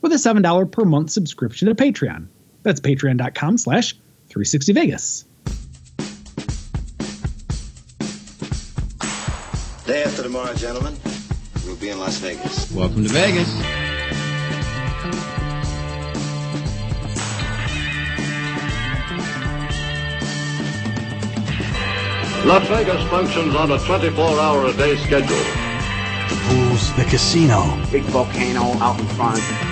with a $7 per month subscription to Patreon. That's patreon.com slash 360vegas. Day after tomorrow, gentlemen, we'll be in Las Vegas. Welcome to Vegas. Las Vegas functions on a 24-hour a day schedule. The pools, the casino. Big volcano out in front.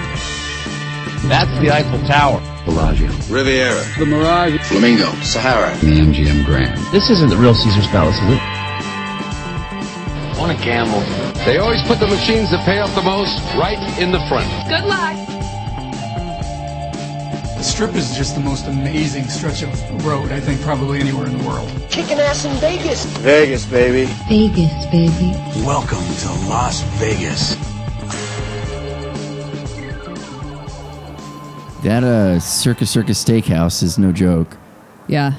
That's the Eiffel Tower. Bellagio. Riviera. The Mirage. Flamingo. Sahara. The MGM Grand. This isn't the real Caesar's Palace, is it? I want to gamble. They always put the machines that pay off the most right in the front. Good luck. The Strip is just the most amazing stretch of road, I think, probably anywhere in the world. Kicking ass in Vegas. Vegas, baby. Vegas, baby. Welcome to Las Vegas. That uh, Circus Circus Steakhouse is no joke. Yeah.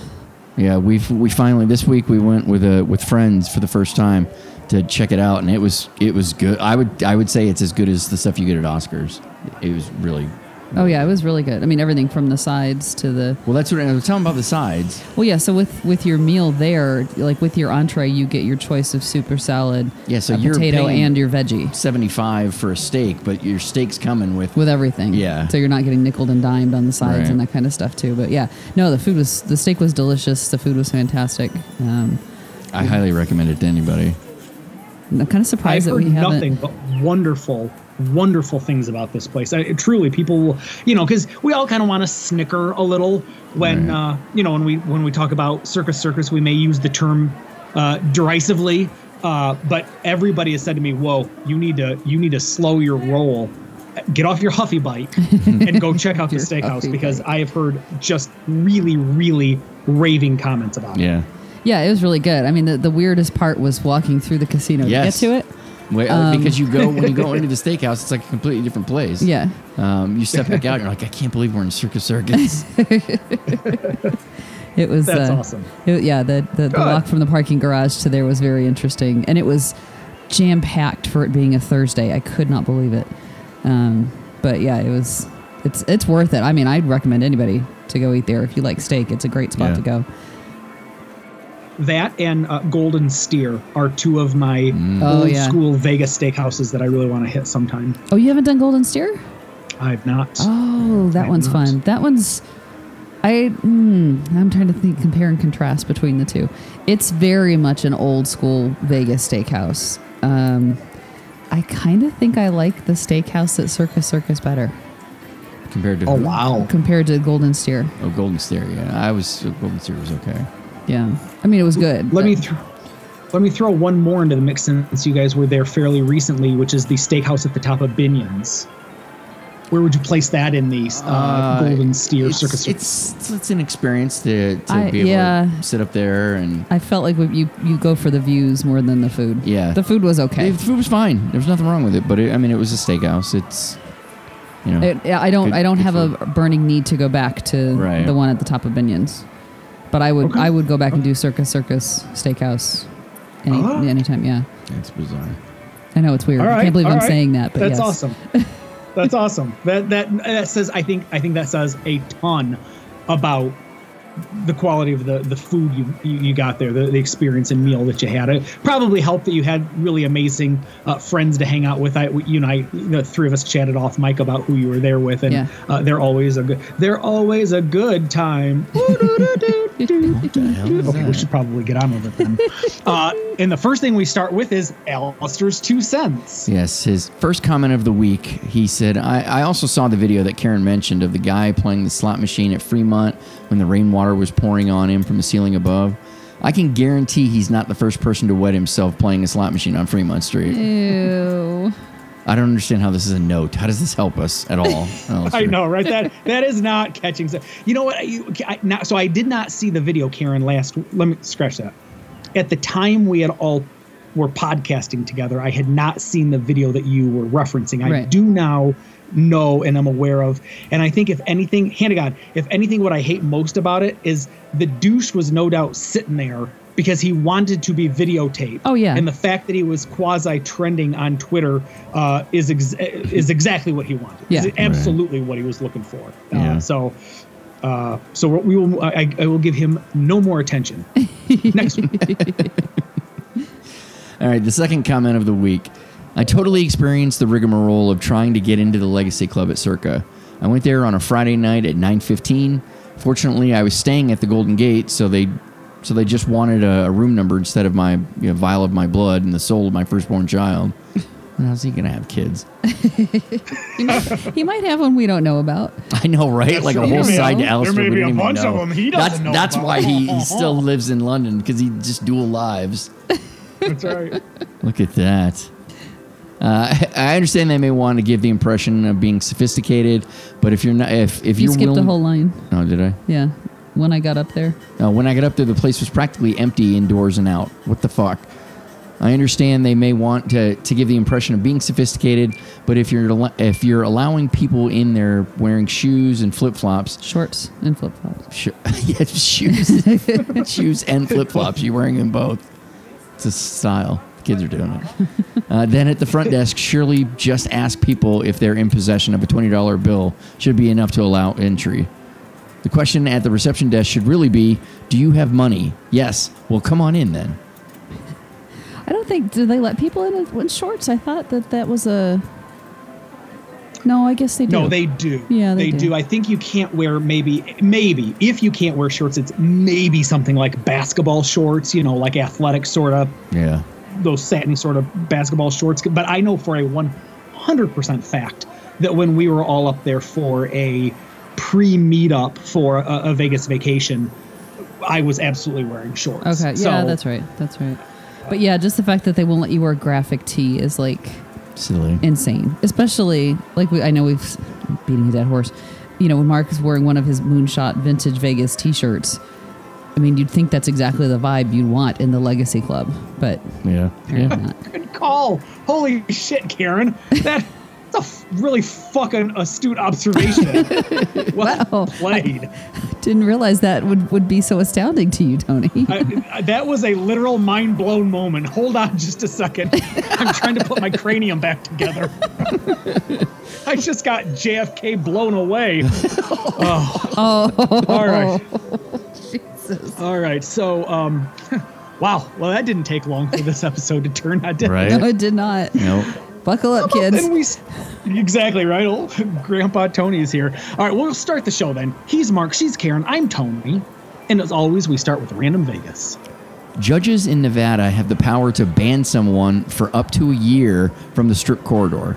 Yeah, we we finally this week we went with uh, with friends for the first time to check it out, and it was it was good. I would I would say it's as good as the stuff you get at Oscars. It was really Oh yeah, it was really good. I mean, everything from the sides to the. well. That's what I was telling about the sides. Well, yeah. So with with your meal there, like with your entree, you get your choice of soup or salad, Yeah, so a you're potato and your veggie Seventy five for a steak, but your steak's coming with with everything. Yeah. So you're not getting nickled and dimed on the sides Right. and that kind of stuff too. But yeah, no, the food was the steak was delicious. The food was fantastic. Um, I highly recommend it to anybody. I'm kind of I've surprised that we haven't. nothing but wonderful, wonderful things about this place. I, truly, people, you know, because we all kind of want to snicker a little when, Right. uh, you know, when we when we talk about circus circus, we may use the term uh, derisively. Uh, but everybody has said to me, "Whoa, you need to you need to slow your roll." Get off your huffy bike and go check out the steakhouse because bike. I have heard just really, really raving comments about it. Yeah. Yeah, it was really good. I mean, the, the weirdest part was walking through the casino Yes. to get to it. Wait, uh, Um, because you go when you go into the steakhouse, it's like a completely different place. Yeah. Um, you step back out, and you're like, I can't believe we're in Circus Circus. It was That's uh, awesome. it- yeah, the the, the walk from the parking garage to there was very interesting, and it was jam packed for it being a Thursday. I could not believe it. Um, but yeah, it was. It's it's worth it. I mean, I'd recommend anybody to go eat there if you like steak. It's a great spot Yeah. to go. That and uh, Golden Steer are two of my Oh, old yeah. school Vegas steakhouses that I really want to hit sometime. Oh, you haven't done Golden Steer? I've not. Oh, that I've one's not. fun. That one's. I mm, I'm trying to think, compare and contrast between the two. It's very much an old school Vegas steakhouse. Um, I kind of think I like the steakhouse at Circus Circus better compared to Oh wow! compared to Golden Steer. Oh, Golden Steer. Yeah, I was Golden Steer was okay. Yeah, I mean it was good. Let but- me th- let me throw one more into the mix since you guys were there fairly recently, which is the steakhouse at the top of Binions. Where would you place that in the uh, Uh, Golden Steer it's, Circus? It's, it's an experience to, to I- be able yeah. to sit up there and I felt like you you go for the views more than the food. Yeah. the food was okay. the food was fine. There was nothing wrong with it, but it, I mean, it was a steakhouse. It's you know It, I don't. Good- I don't have a burning need to go back to Right. the one at the top of Binions, but I would. Okay. I would go back and do Circus Circus Steakhouse. Any Ah. anytime, yeah. that's bizarre. I know it's weird. All I can't believe all I'm right. saying that, but That's yes. awesome. That's awesome. That that that says I think I think that says a ton about the quality of the the food you you, you got there, the, the experience and meal that you had. It probably helped that you had really amazing uh, friends to hang out with. I you and I the three of us chatted off mic about who you were there with, and Yeah. uh, they're always a good they're always a good time. What the hell is Okay, we should probably get on with it then. uh, and the first thing we start with is Alistair's two cents. Yes, his first comment of the week. He said, I, I also saw the video that Karen mentioned of the guy playing the slot machine at Fremont when the rainwater was pouring on him from the ceiling above. I can guarantee he's not the first person to wet himself playing a slot machine on Fremont Street. Ew. I don't understand how this is a note. How does this help us at all? I know, right? That that is not catching. So, you know what? You, I, not, so I did not see the video, Karen. Last, let me scratch that. At the time we had all were podcasting together, I had not seen the video that you were referencing. I Right. do now know and I'm aware of. And I think if anything, hand to God, if anything, what I hate most about it is the douche was no doubt sitting there because he wanted to be videotaped. Oh, yeah. And the fact that he was quasi trending on Twitter uh, is ex- is exactly what he wanted. Yeah. Is absolutely what he was looking for. Yeah. Uh, so. Uh, so we will. I, I will give him no more attention. Next week. All right, the second comment of the week. I totally experienced the rigmarole of trying to get into the Legacy Club at Circa. I went there on a Friday night at 9:15. Fortunately, I was staying at the Golden Gate, so they so they just wanted a, a room number instead of my you know, vial of my blood and the soul of my firstborn child. How's he gonna have kids? He might have one we don't know about. I know, right? like a whole There may- side to there Alistair. may we be a didn't even bunch of know. them he that's doesn't know that's about. why he, he still lives in London because he just dual lives. That's right. Look at that. Uh, I understand they may want to give the impression of being sophisticated, but if you're not, if if You you're skipped willing, a whole line. oh, did I? Yeah. When I got up there. Uh, when I got up there, the place was practically empty indoors and out. What the fuck? I understand they may want to, to give the impression of being sophisticated, but if you're if you're allowing people in there wearing shoes and flip flops, Shorts and flip flops. sh- yeah, shoes, shoes and flip flops, you're wearing them both. It's a style. Kids are doing it. Uh, then at the front desk, surely just ask people if they're in possession of a twenty dollar bill should be enough to allow entry. The question at the reception desk should really be, "Do you have money?" Yes. Well, come on in then. I don't think do they let people in in shorts? I thought that that was a. No, I guess they do. No, they do. Yeah, they do. do. I think you can't wear maybe maybe if you can't wear shorts, it's maybe something like basketball shorts. You know, like athletic sort of Yeah. those satiny sort of basketball shorts. But I know for a one hundred percent fact that when we were all up there for a pre meetup for a, a Vegas vacation, I was absolutely wearing shorts. Okay, yeah, that's right. That's right. But yeah, just the fact that they won't let you wear graphic tee is like Silly. insane. Especially like we, I know we've beating a dead horse. You know, when Mark is wearing one of his moonshot vintage Vegas T-shirts. I mean, you'd think that's exactly the vibe you'd want in the Legacy Club, but Yeah. apparently Yeah. not. Good call. Holy shit, Karen. That, that's a f- really fucking astute observation. well Wow. played. Didn't realize that would, would be so astounding to you, Tony. I, I- that was a literal mind blown moment. Hold on just a second. I'm trying to put my cranium back together. I just got JFK blown away. Oh. All right. Jesus. All right. So, um, wow. Well, that didn't take long for this episode to turn out, did it? No, it did not. Nope. Buckle up, kids. Then we exactly right. Old Grandpa Tony is here. All right, we'll start the show then. He's Mark. She's Karen. I'm Tony. And as always, we start with Random Vegas. Judges in Nevada have the power to ban someone for up to a year from the strip corridor.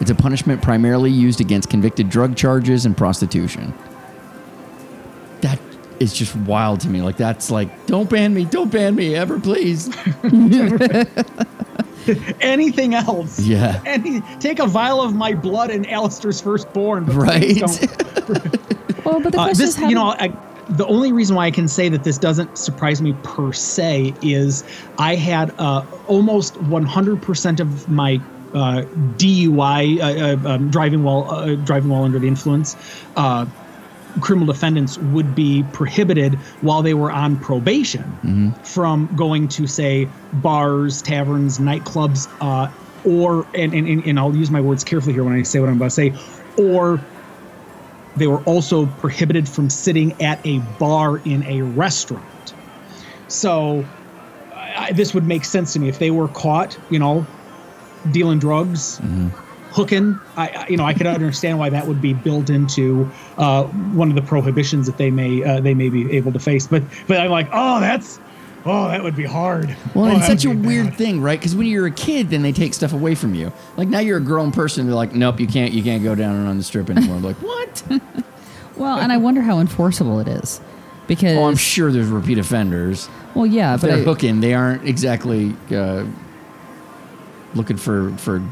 It's a punishment primarily used against convicted drug charges and prostitution. That is just wild to me. Like that's like, don't ban me, don't ban me ever, please. Anything else? Yeah. Any take a vial of my blood and Alistair's firstborn. but Right. don't. well, but the Uh, question this, is, how you know, I, the only reason why I can say that this doesn't surprise me per se is I had uh, almost 100% of my uh, DUI, uh, uh, um, driving while uh, driving while under the influence, uh, criminal defendants would be prohibited while they were on probation from going to say bars, taverns, nightclubs, uh, or and, and and I'll use my words carefully here when I say what I'm about to say, or they were also prohibited from sitting at a bar in a restaurant. So I, this would make sense to me. If they were caught, you know, dealing drugs, hooking. I, I- you know, I could understand why that would be built into uh, one of the prohibitions that they may uh, they may be able to face. But but I'm like, oh, that's oh, that would be hard. Well, oh, and that such a would weird bad. thing, right? Because when you're a kid, then they take stuff away from you. Like now you're a grown person, they're like, nope, you can't, you can't go down and on the strip anymore. I'm like, what? well, and I wonder how enforceable it is, because oh, I'm sure there's repeat offenders. well, yeah, If but they're I- hooking, they aren't exactly uh, looking for for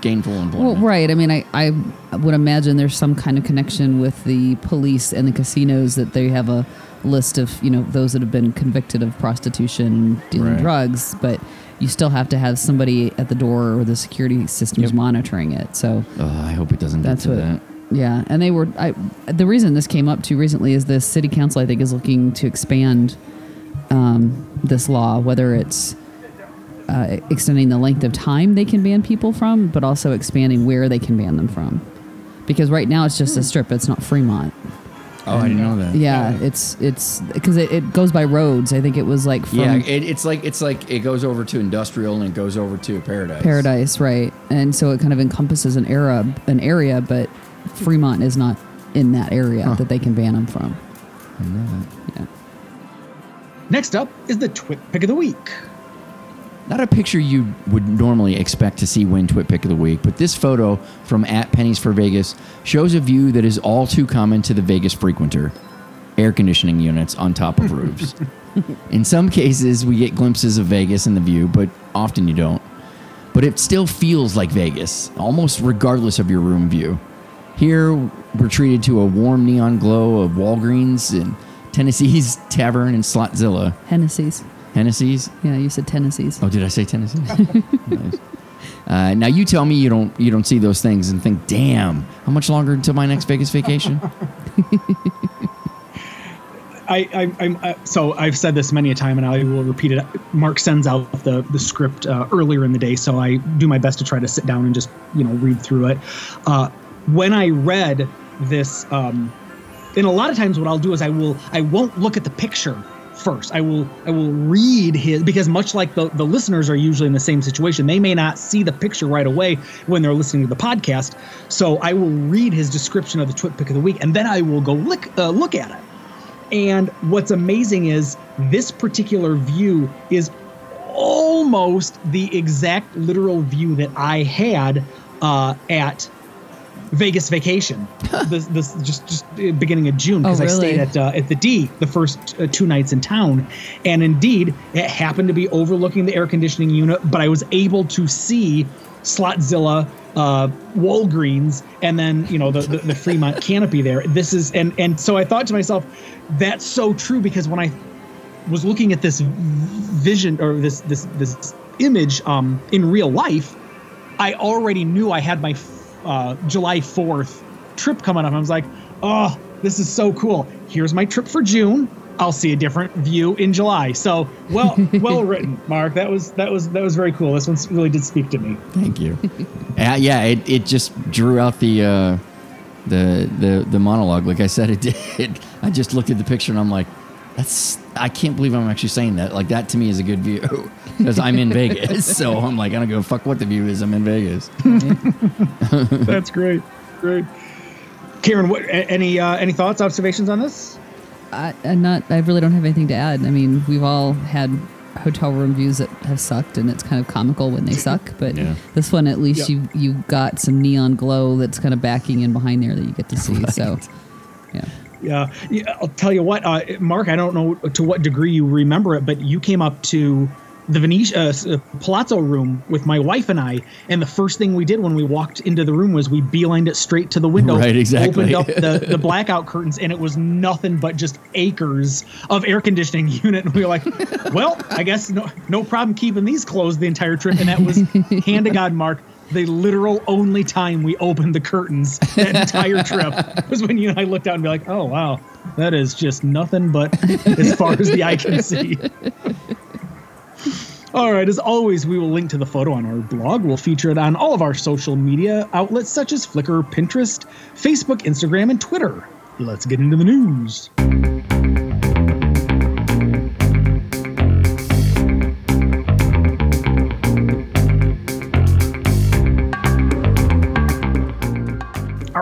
gainful employment. Well, right. I mean, I, I would imagine there's some kind of connection with the police and the casinos that they have a list of, you know, those that have been convicted of prostitution, dealing Right. drugs, but you still have to have somebody at the door or the security systems Yep. monitoring it. So Oh, I hope it doesn't that's get to what. that. Yeah, and they were. I, the reason this came up too recently is the city council. I think is looking to expand um, this law, whether it's uh, extending the length of time they can ban people from, but also expanding where they can ban them from. Because right now it's just a strip; it's not Fremont. Oh, I didn't know that. Yeah, it's it's because it, it goes by roads. I think it was like from Yeah, it, it's like it's like it goes over to industrial and it goes over to paradise. Paradise, right? And so it kind of encompasses an era, an area, but Fremont is not in that area that they can ban them from. I know that. Yeah. Next up is the Twit Pick of the Week. Not a picture you would normally expect to see win Twit Pick of the Week, but this photo from at Pennies for Vegas shows a view that is all too common to the Vegas frequenter air conditioning units on top of roofs. in some cases, we get glimpses of Vegas in the view, but often you don't. But it still feels like Vegas, almost regardless of your room view. Here, we're treated to a warm neon glow of Walgreens and Tennessee's Tavern and Slotzilla. Hennessy's. Hennessy's? Yeah, you said Tennessee's. Oh, did I say Tennessee? nice. Uh, now you tell me you don't you don't see those things and think, damn, how much longer until my next Vegas vacation? I, I, I'm uh, so I've said this many a time, and I will repeat it. Mark sends out the the script uh, earlier in the day, so I do my best to try to sit down and just you know read through it. Uh, when I read this, um, and a lot of times what I'll do is I will I won't look at the picture first. I will I will read his because much like the the listeners are usually in the same situation, they may not see the picture right away when they're listening to the podcast. So I will read his description of the Twit Pick of the Week, and then I will go look uh, look at it. And what's amazing is this particular view is almost the exact literal view that I had uh, at Vegas Vacation. this, this just just beginning of June because Oh, I stayed at uh, at the D the first uh, two nights in town, and indeed it happened to be overlooking the air conditioning unit, but I was able to see Slotzilla, uh, Walgreens, and then you know the, the the Fremont canopy there. This is and and so I thought to myself, that's so true because when I was looking at this vision or this this this image um, in real life, I already knew I had my uh, July Fourth trip coming up. I was like, oh, this is so cool. Here's my trip for June. I'll see a different view in July. So well, well written, Mark. That was that was that was very cool. This one really did speak to me. Thank you. uh, yeah, it, it just drew out the uh, the the the monologue. Like I said, it did. I just looked at the picture and I'm like, that's I can't believe I'm actually saying that. Like that to me is a good view because I'm in Vegas. So I'm like, I don't give a fuck what the view is. I'm in Vegas. That's great, great. Karen, what any uh, any thoughts, observations on this? I, I'm not. I really don't have anything to add. I mean, we've all had hotel room views that have sucked, and it's kind of comical when they suck. But Yeah. this one, at least Yeah. you you got some neon glow that's kind of backing in behind there that you get to see. So, yeah. Yeah, yeah, I'll tell you what, uh, Mark. I don't know to what degree you remember it, but you came up to the Venetian uh, uh, Palazzo room with my wife and I, and the first thing we did when we walked into the room was we beelined it straight to the window, Right, exactly. opened up the, the blackout curtains, and it was nothing but just acres of air conditioning unit. And we were like, well, I guess no no problem keeping these closed the entire trip. And that was hand to God, Mark. The literal only time we opened the curtains that entire trip was when you and I looked out and be like, "Oh wow, that is just nothing but as far as the eye can see." All right, as always, we will link to the photo on our blog. We'll feature it on all of our social media outlets such as Flickr, Pinterest, Facebook, Instagram, and Twitter. Let's get into the news.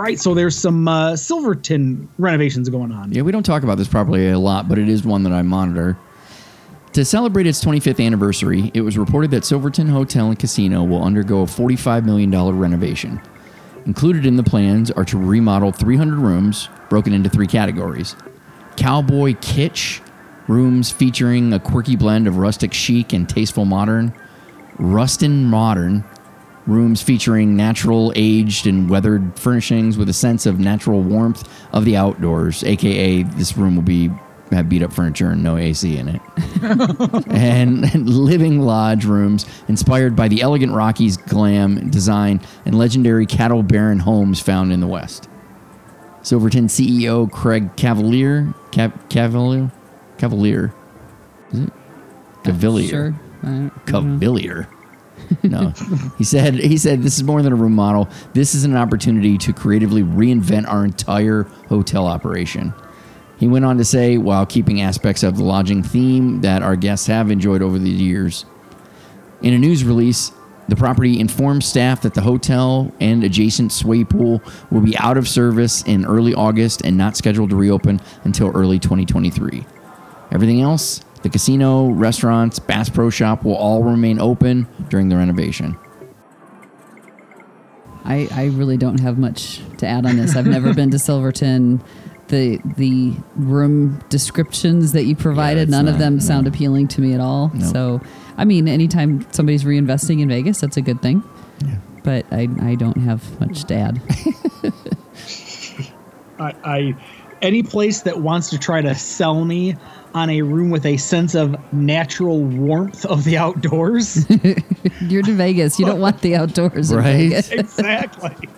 Right, so there's some uh, Silverton renovations going on. Yeah, we don't talk about this probably a lot, but it is one that I monitor. To celebrate its 25th anniversary, it was reported that Silverton Hotel and Casino will undergo a $45 million renovation. Included in the plans are to remodel 300 rooms, broken into three categories cowboy kitsch, rooms featuring a quirky blend of rustic chic and tasteful modern, rustin modern, Rooms featuring natural, aged, and weathered furnishings with a sense of natural warmth of the outdoors, aka this room will be have beat up furniture and no AC in it. and, and living lodge rooms inspired by the elegant Rockies glam design and legendary cattle baron homes found in the West. Silverton CEO Craig Cavileer, Cav- Cavileer, Cavileer, is it? Cavileer. Sure. Cavileer. No, he said. He said this is more than a room model. This is an opportunity to creatively reinvent our entire hotel operation. He went on to say, while keeping aspects of the lodging theme that our guests have enjoyed over the years. In a news release, the property informed staff that the hotel and adjacent sway pool will be out of service in early August and not scheduled to reopen until early 2023. Everything else, the casino, restaurants, Bass Pro Shop will all remain open during the renovation. I, I really don't have much to add on this. I've never been to Silverton. The the room descriptions that you provided, it's none of them no. sound appealing to me at all. Nope. So, I mean, anytime somebody's reinvesting in Vegas, that's a good thing. Yeah. But I, I don't have much to add. I, I any place that wants to try to sell me on a room with a sense of natural warmth of the outdoors. You're to Vegas. You don't want the outdoors. in Right. Vegas. exactly.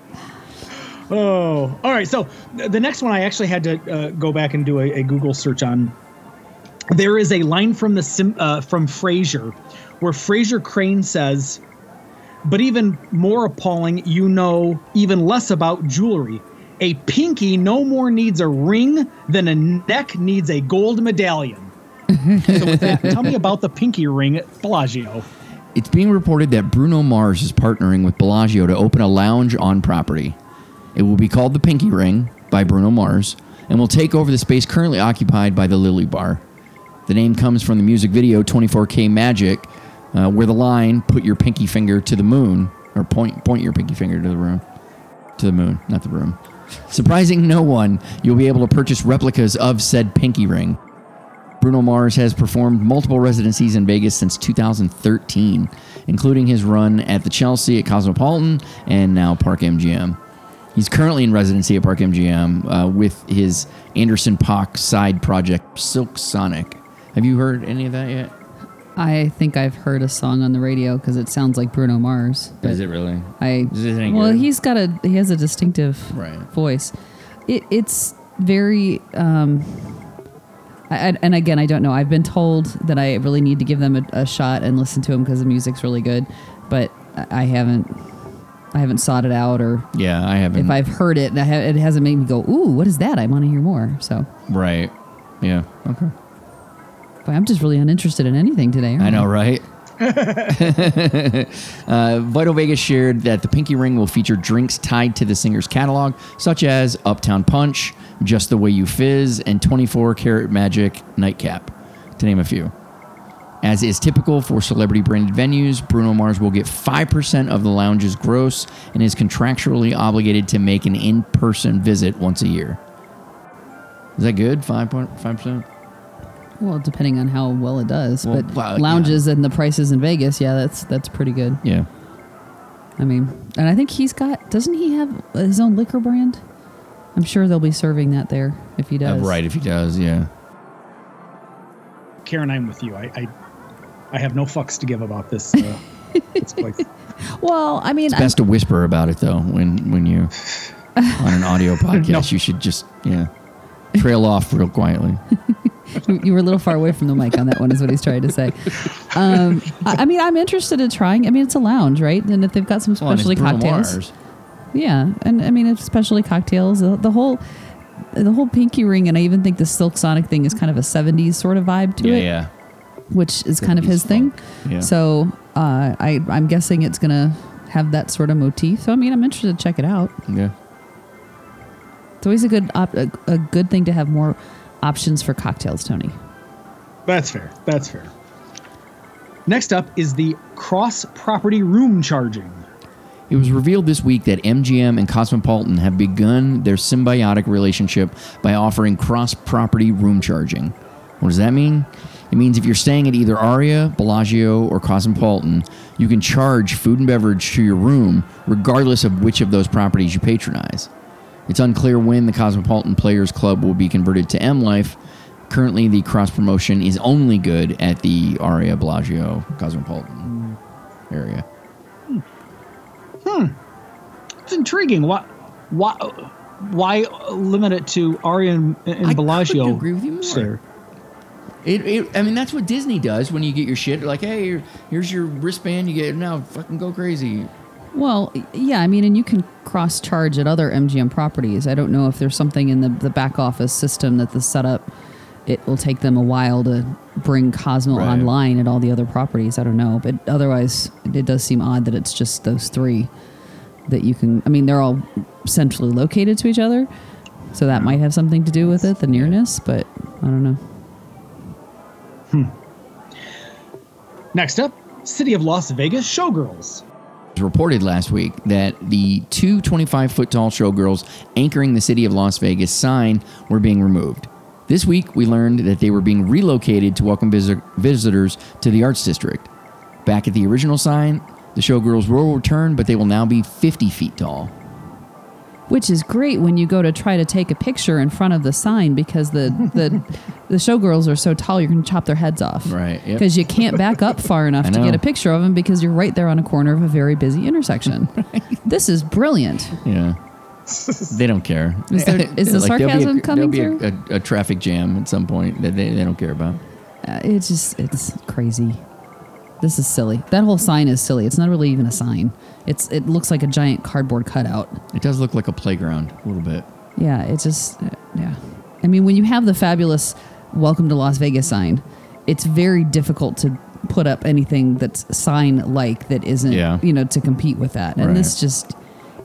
Oh, all right. So the next one I actually had to uh, go back and do a, a Google search on. There is a line from the sim, uh, from Frasier, where Frasier Crane says, "But even more appalling, you know even less about jewelry. A pinky no more needs a ring than a neck needs a gold medallion." so with that, tell me about the pinky ring at Bellagio. It's being reported that Bruno Mars is partnering with Bellagio to open a lounge on property. It will be called the Pinky Ring by Bruno Mars and will take over the space currently occupied by the Lily Bar. The name comes from the music video 24K Magic, uh, where the line "Put your pinky finger to the moon" or point point your pinky finger to the room, to the moon, not the room. Surprising no one, you'll be able to purchase replicas of said pinky ring. Bruno Mars has performed multiple residencies in Vegas since 2013, including his run at the Chelsea at Cosmopolitan and now Park MGM. He's currently in residency at Park MGM uh, with his Anderson .Paak side project, Silk Sonic. Have you heard any of that yet? I think I've heard a song on the radio because it sounds like Bruno Mars. but Is it really? I Is it well, good? he's got a he has a distinctive Right. voice. It, it's very. Um, I, and again, I don't know. I've been told that I really need to give them a, a shot and listen to them because the music's really good, but I haven't. I haven't sought it out, or Yeah, I haven't. if I've heard it, it hasn't made me go, "Ooh, what is that?" I want to hear more. So, right. Yeah. Okay. But I'm just really uninterested in anything today. I know, right? uh, Vital Vegas shared that the Pinky Ring will feature drinks tied to the singer's catalog, such as Uptown Punch, Just the Way You Fizz, and 24 Karat Magic Nightcap, to name a few. As is typical for celebrity branded venues, Bruno Mars will get 5% of the lounge's gross and is contractually obligated to make an in person visit once a year. Is that good? 5.5%? Well, depending on how well it does, Well, but well, lounges and the prices in Vegas, yeah, that's that's pretty good. Yeah. I mean, and I think he's got. Doesn't he have his own liquor brand? I'm sure they'll be serving that there if he Uh, does. right, if he does, yeah. Karen, I'm with you. I, I, I have no fucks to give about this. Uh, this place. Well, I mean, It's best to whisper about it though when when you on an audio podcast. No. You should just yeah trail off real quietly. You were a little far away from the mic on that one, is what he's trying to say. Um, I, I mean, I'm interested in trying. I mean, it's a lounge, right? And if they've got some Well, specialty Bruno cocktails, Mars. yeah, and I mean, it's specialty cocktails. The, the whole. The whole pinky ring, and I even think the Silk Sonic thing is kind of a '70s sort of vibe to Yeah, it. yeah. which is kind of his 70s thing. yeah. So uh, I, I'm guessing it's gonna have that sort of motif. So I mean, I'm interested to check it out. Yeah. It's always a good op- a, a good thing to have more options for cocktails, Tony. That's fair. That's fair. Next up is the cross property room charging. It was revealed this week that MGM and Cosmopolitan have begun their symbiotic relationship by offering cross property room charging. What does that mean? It means if you're staying at either Aria, Bellagio, or Cosmopolitan, You can charge food and beverage to your room, regardless of which of those properties you patronize. It's unclear when the Cosmopolitan Players Club will be converted to M Life. Currently, the cross promotion is only good at the Aria Bellagio Cosmopolitan area. Hmm. It's intriguing. Why, why, why limit it to Aria and, and I Bellagio? couldn't agree with you more. Stare? It, it, I mean, that's what Disney does when you get your shit. Like, hey, here's your wristband. You get it now, fucking go crazy. Well, yeah, I mean, and you can cross charge at other MGM properties. I don't know if there's something in the, the back office system that the setup, it will take them a while to bring Cosmo Right. online at all the other properties. I don't know. But otherwise, it does seem odd that it's just those three that you can. I mean, they're all centrally located to each other. So that might have something to do with it, the nearness, but I don't know. Hmm. Next up, City of Las Vegas Showgirls. Reported last week that the two 25 foot tall showgirls anchoring the city of Las Vegas sign were being removed. This week, we learned that they were being relocated to welcome visi- visitors to the Arts District. Back at the original sign, the showgirls will return, but they will now be 50 feet tall. Which is great when you go to try to take a picture in front of the sign because the the, the showgirls are so tall you can chop their heads off. Right, yep. Because you can't back up far enough to get a picture of them because you're right there on a corner of a very busy intersection. This is brilliant. Yeah. they don't care. Is there- is the there'll be a- sarcasm coming There'll be a, a, a traffic jam at some point that they, they don't care about. Uh, it's just it's crazy. This is silly. That whole sign is silly. It's not really even a sign. It's it looks like a giant cardboard cutout. It does look like a playground a little bit. Yeah, it's just uh, yeah. I mean, when you have the fabulous "Welcome to Las Vegas" sign, it's very difficult to put up anything that's sign like that isn't Yeah. you know to compete with that. And this just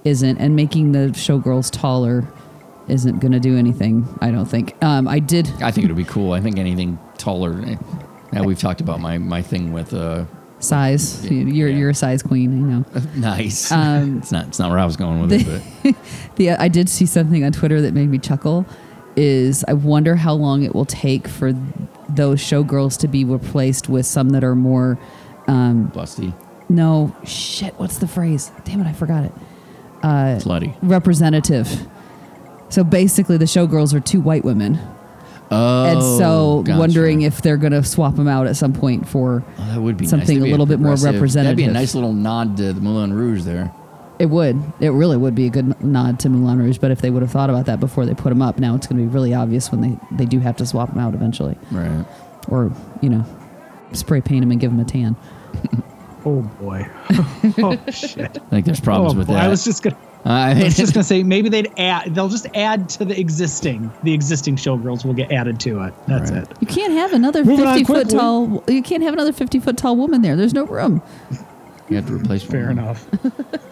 isn't. And making the showgirls taller isn't going to do anything. I don't think. Um, I did. I think it'll be cool. I think anything taller. Now we've talked about my, my thing with uh, Size. You're Yeah. you're a size queen. I know. nice. Um, it's not it's not where I was going with it, but the I did see something on Twitter that made me chuckle. Is I wonder how long it will take for those showgirls to be replaced with some that are more. Um, busty, no shit. What's the phrase? Damn it, I forgot it. slutty. Representative. So basically, the showgirls are two white women, Oh, and so oh, gotcha. wondering if they're going to swap them out at some point for. Oh, that would be nice. something That'd a be little bit more progressive- That'd be a representative. nice little nod to the Moulin Rouge there. It would. It really would be a good nod to Moulin Rouge. But if they would have thought about that before they put them up, now it's going to be really obvious when they, they do have to swap them out eventually. Right. Or, you know, spray paint them and give them a tan. Oh boy. oh shit. I think there's problems oh, with boy. that. I was just gonna. I I was just gonna say maybe they'd add. They'll just add to the existing. The existing showgirls will get added to it. That's Right. it. You can't have another Moving 50 foot tall. You can't have another 50 foot tall woman there. There's no room. you have to replace Fair one. enough.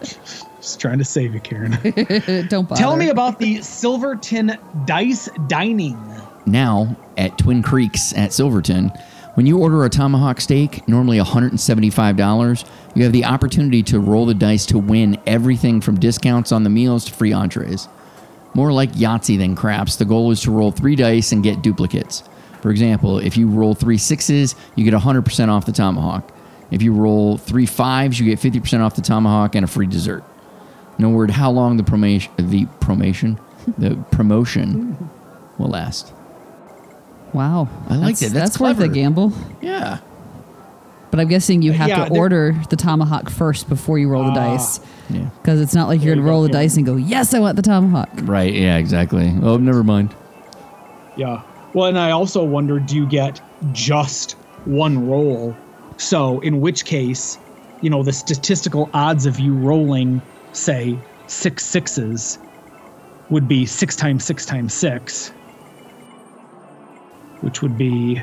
just trying to save you, Karen. Don't bother. Tell me about the Silverton Dice Dining. Now at Twin Creeks at Silverton, when you order a tomahawk steak, normally $175, you have the opportunity to roll the dice to win everything from discounts on the meals to free entrees. More like Yahtzee than craps, the goal is to roll three dice and get duplicates. For example, if you roll three sixes, you get 100% off the tomahawk. If you roll three fives, you get 50% off the tomahawk and a free dessert. No word how long the promotion, the promotion, the promotion will last. Wow. I liked That's- it. That's worth a gamble. Yeah. But I'm guessing you have Yeah, to order the tomahawk first before you roll the Ah. dice. Yeah. Because it's not like you're going to roll the yeah. dice and go, yes, I want the tomahawk. Right. Yeah. Exactly. Oh, never mind. Yeah. Well, and I also wonder do you get just one roll? So, in which case, you know, the statistical odds of you rolling, say, six sixes would be six times six times six, which would be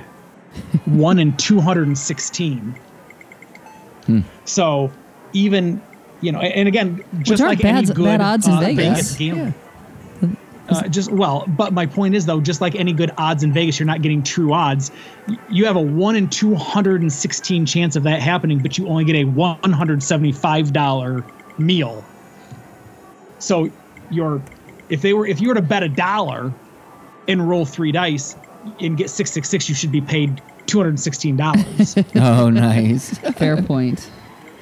one in 216. So, even, you know, and again, just aren't like any bad- good bad odds in uh, Vegas. gambling. Uh, just well, but my point is though, just like any good odds in Vegas, you're not getting true odds. You have a one in two hundred and sixteen chance of that happening, but you only get a one hundred seventy-five dollar meal. So, you're if they were if you were to bet a dollar and roll three dice and get six six six, you should be paid two hundred and sixteen dollars. Oh, nice. Fair point.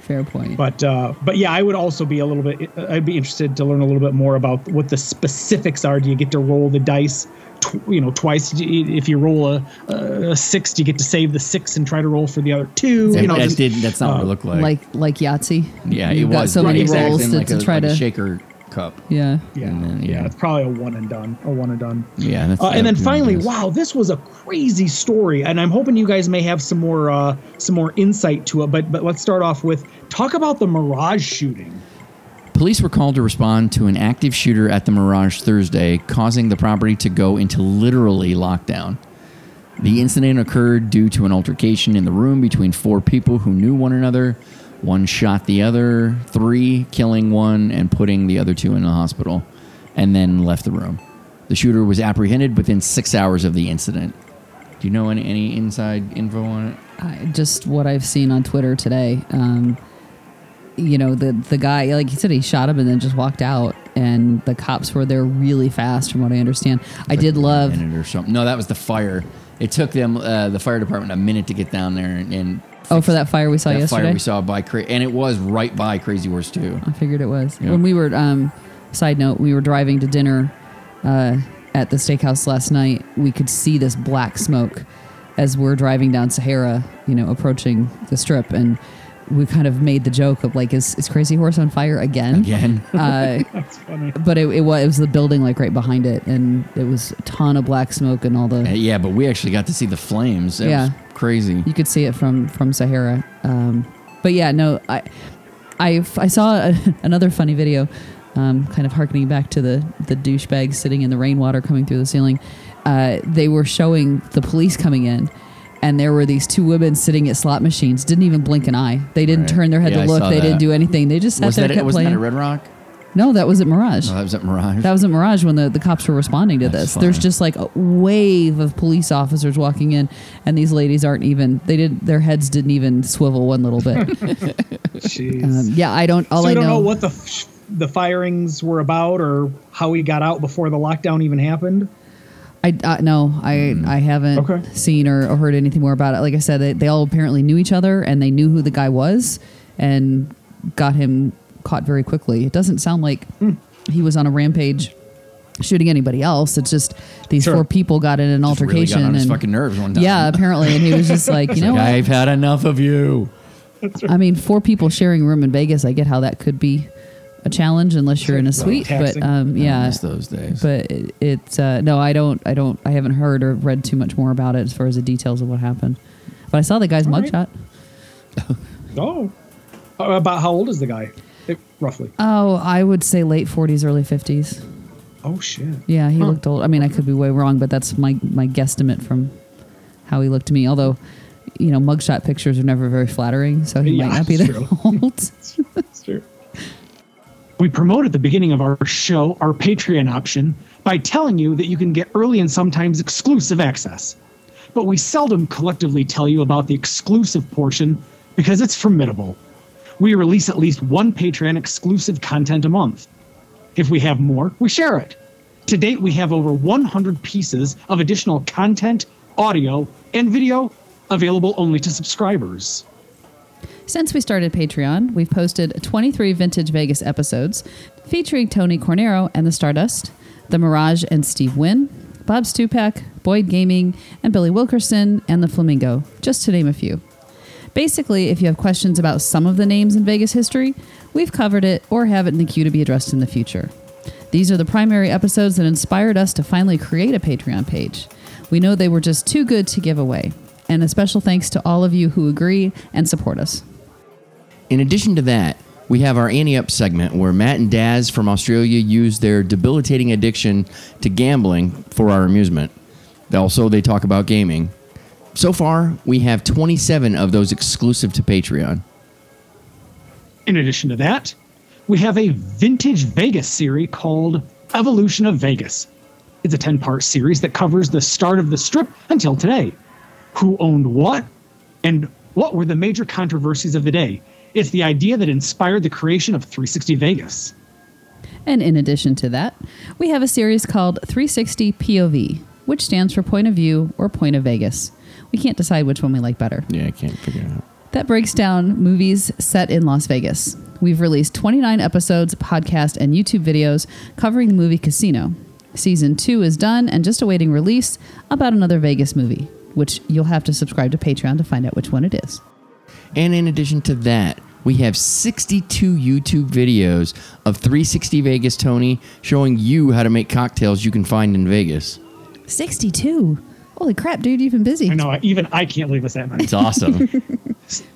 Fair point. But uh, but yeah, I would also be a little bit. I'd be interested to learn a little bit more about what the specifics are. Do you get to roll the dice, tw- you know, twice? If you roll a, a six, do you get to save the six and try to roll for the other two? That, you know, that just- didn't, that's not what it uh, looked like. like like Yahtzee. yeah, You've it got was so many exactly, rolls to, like to a, try like to. shaker cup. yeah. Yeah, And then, yeah, yeah. it's probably a one and done, a one and done. Yeah, that's, Uh, and then that's what it finally, is. wow, this was a crazy story, and I'm hoping you guys may have some more uh, some more insight to it. But but let's start off with talk about the Mirage shooting. Police were called to respond to an active shooter at the Mirage Thursday, causing the property to go into literally lockdown. The incident occurred due to an altercation in the room between four people who knew one another. One shot the other, three killing one and putting the other two in the hospital, and then left the room. The shooter was apprehended within six hours of the incident. Do you know any, any inside info on it? I, just what I've seen on Twitter today. Um, you know, the the guy, like he said, he shot him and then just walked out, and the cops were there really fast, from what I understand. I did love. or something. No, that was the fire. It took them, uh, the fire department, a minute to get down there and, and Oh, for that fire we saw that yesterday. fire we saw by cra- and it was right by Crazy Horse too. I figured it was. Yeah. When we were, um, side note, we were driving to dinner uh, at the steakhouse last night. We could see this black smoke as we're driving down Sahara, you know, approaching the strip, and we kind of made the joke of like, is, is Crazy Horse on fire again? Again, Uh, That's funny. but it, it, was, it was the building like right behind it, and it was a ton of black smoke and all Uh, the. yeah, but we actually got to see the flames. It Yeah. Was crazy. You could see it from from Sahara. Um, but yeah, no, I I, I saw a, another funny video, um, kind of harkening back to the the douchebags sitting in the rainwater coming through the ceiling. Uh, they were showing the police coming in. And there were these two women sitting at slot machines, didn't even blink an eye. They didn't Right. turn their head Yeah, I to look. saw They that. didn't do anything. They just sat Was there that kept it? Wasn't playing. that at Red Rock? No, that was at Mirage. No, that was at Mirage. That was at Mirage when the, the cops were responding to That's this. There's just like a wave of police officers walking in, and these ladies aren't even. They did. Their heads didn't even swivel one little bit. Jeez. um, yeah, I don't. All so I you don't know know. what the f- the firings were about or how he got out before the lockdown even happened. I uh, no, I I haven't Okay. seen or, or heard anything more about it. Like I said, they, they all apparently knew each other and they knew who the guy was and got him caught very quickly. It doesn't sound like he was on a rampage shooting anybody else. It's just these Sure. four people got in an Just really altercation got on his and fucking nerves one time. yeah, apparently, and he was just like, you know, Like, what? I've had enough of you. I mean, four people sharing a room in Vegas. I get how that could be a challenge unless you're in a suite. But taxing. um, I yeah, miss those days. but it, it's uh, no, I don't, I don't, I haven't heard or read too much more about it as far as the details of what happened. But I saw the guy's All right. mugshot. Oh, Uh, about how old is the guy, It- roughly? Oh, I would say late 40s, early 50s. Oh shit. Yeah, he looked old. I mean, I could be way wrong, but that's my my guesstimate from how he looked to me. Although, you know, mugshot pictures are never very flattering, so he Yeah, might not be that true. old. That's true. We promote at the beginning of our show our Patreon option by telling you that you can get early and sometimes exclusive access. But we seldom collectively tell you about the exclusive portion because it's formidable. We release at least one Patreon exclusive content a month. If we have more, we share it. To date, we have over 100 pieces of additional content, audio, and video available only to subscribers. Since we started Patreon, we've posted 23 vintage Vegas episodes featuring Tony Cornero and the Stardust, The Mirage and Steve Wynn, Bob Stupak, Boyd Gaming, and Billy Wilkerson and the Flamingo, just to name a few. Basically, if you have questions about some of the names in Vegas history, we've covered it or have it in the queue to be addressed in the future. These are the primary episodes that inspired us to finally create a Patreon page. We know they were just too good to give away. And a special thanks to all of you who agree and support us. In addition to that, we have our Ante Up segment where Matt and Daz from Australia use their debilitating addiction to gambling for our amusement. Also, they talk about gaming. So far, we have 27 of those exclusive to Patreon. In addition to that, we have a vintage Vegas series called Evolution of Vegas. It's a 10 part series that covers the start of the strip until today. Who owned what? And what were the major controversies of the day? It's the idea that inspired the creation of 360 Vegas. And in addition to that, we have a series called 360 POV, which stands for Point of View or Point of Vegas. We can't decide which one we like better. Yeah, I can't figure it out. That breaks down movies set in Las Vegas. We've released 29 episodes, podcast, and YouTube videos covering the movie Casino. Season 2 is done and just awaiting release about another Vegas movie, which you'll have to subscribe to Patreon to find out which one it is. And in addition to that, we have 62 YouTube videos of 360 Vegas Tony showing you how to make cocktails you can find in Vegas. 62. Holy crap, dude, you've been busy. I know, even I can't leave us that many. It's awesome.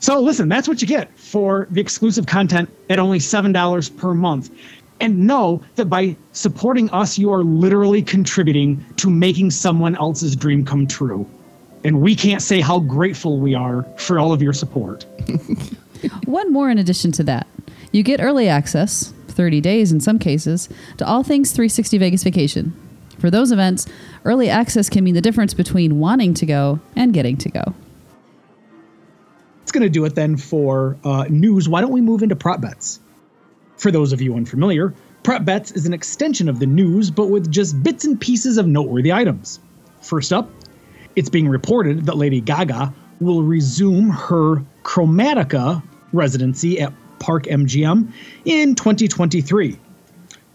So listen, that's what you get for the exclusive content at only $7 per month. And know that by supporting us, you are literally contributing to making someone else's dream come true. And we can't say how grateful we are for all of your support. One more in addition to that. You get early access, 30 days in some cases, to all things 360 Vegas Vacation. For those events, early access can mean the difference between wanting to go and getting to go. It's going to do it then for uh, news. Why don't we move into prop bets? For those of you unfamiliar, prop bets is an extension of the news, but with just bits and pieces of noteworthy items. First up, it's being reported that Lady Gaga will resume her Chromatica residency at Park MGM in 2023.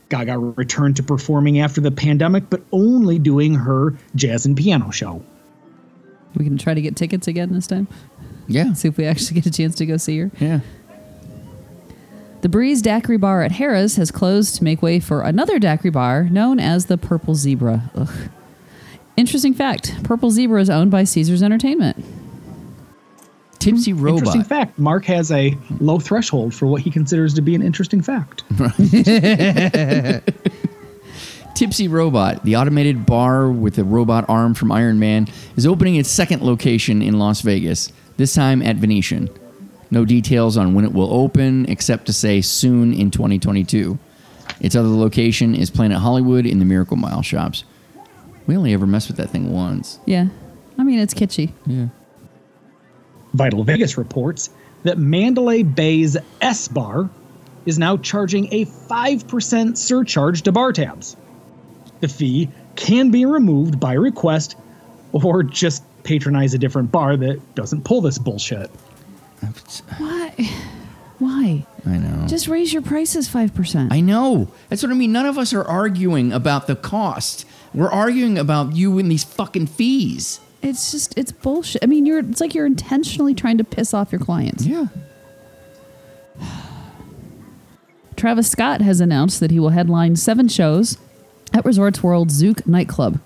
Gaga returned to performing after the pandemic, but only doing her jazz and piano show. We can try to get tickets again this time. yeah. See if we actually get a chance to go see her. Yeah. The Breeze Daiquiri Bar at Harrah's has closed to make way for another daiquiri bar known as the Purple Zebra. Ugh. Interesting fact Purple Zebra is owned by Caesars Entertainment. Tipsy robot. Interesting Robot. fact Mark has a low threshold for what he considers to be an interesting fact. Tipsy Robot, the automated bar with a robot arm from Iron Man, is opening its second location in Las Vegas, this time at Venetian. No details on when it will open, except to say soon in 2022. Its other location is Planet Hollywood in the Miracle Mile shops. We only ever messed with that thing once. Yeah. I mean, it's kitschy. Yeah. Vital Vegas reports that Mandalay Bay's S Bar is now charging a 5% surcharge to bar tabs. The fee can be removed by request or just patronize a different bar that doesn't pull this bullshit. Why? Why? I know. Just raise your prices 5%. I know. That's what I mean. None of us are arguing about the cost. We're arguing about you and these fucking fees. It's just, it's bullshit. I mean, you're, it's like you're intentionally trying to piss off your clients. Yeah. Travis Scott has announced that he will headline seven shows at Resorts World Zouk nightclub.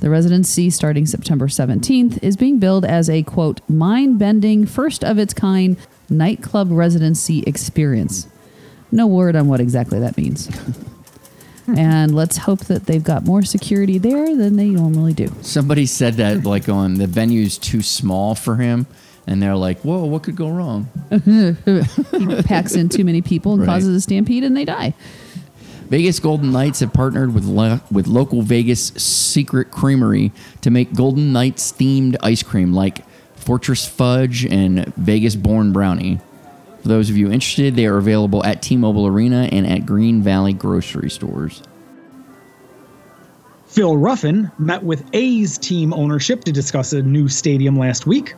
The residency, starting September 17th, is being billed as a quote, mind bending, first of its kind nightclub residency experience. No word on what exactly that means. and let's hope that they've got more security there than they normally do. Somebody said that like on the venue's too small for him, and they're like, "Whoa, what could go wrong?" He packs in too many people and Right. causes a stampede and they die. Vegas Golden Knights have partnered with lo- with local Vegas Secret Creamery to make Golden Knights themed ice cream like Fortress Fudge and Vegas Born Brownie. For those of you interested, they are available at T-Mobile Arena and at Green Valley grocery stores. Phil Ruffin met with A's team ownership to discuss a new stadium last week.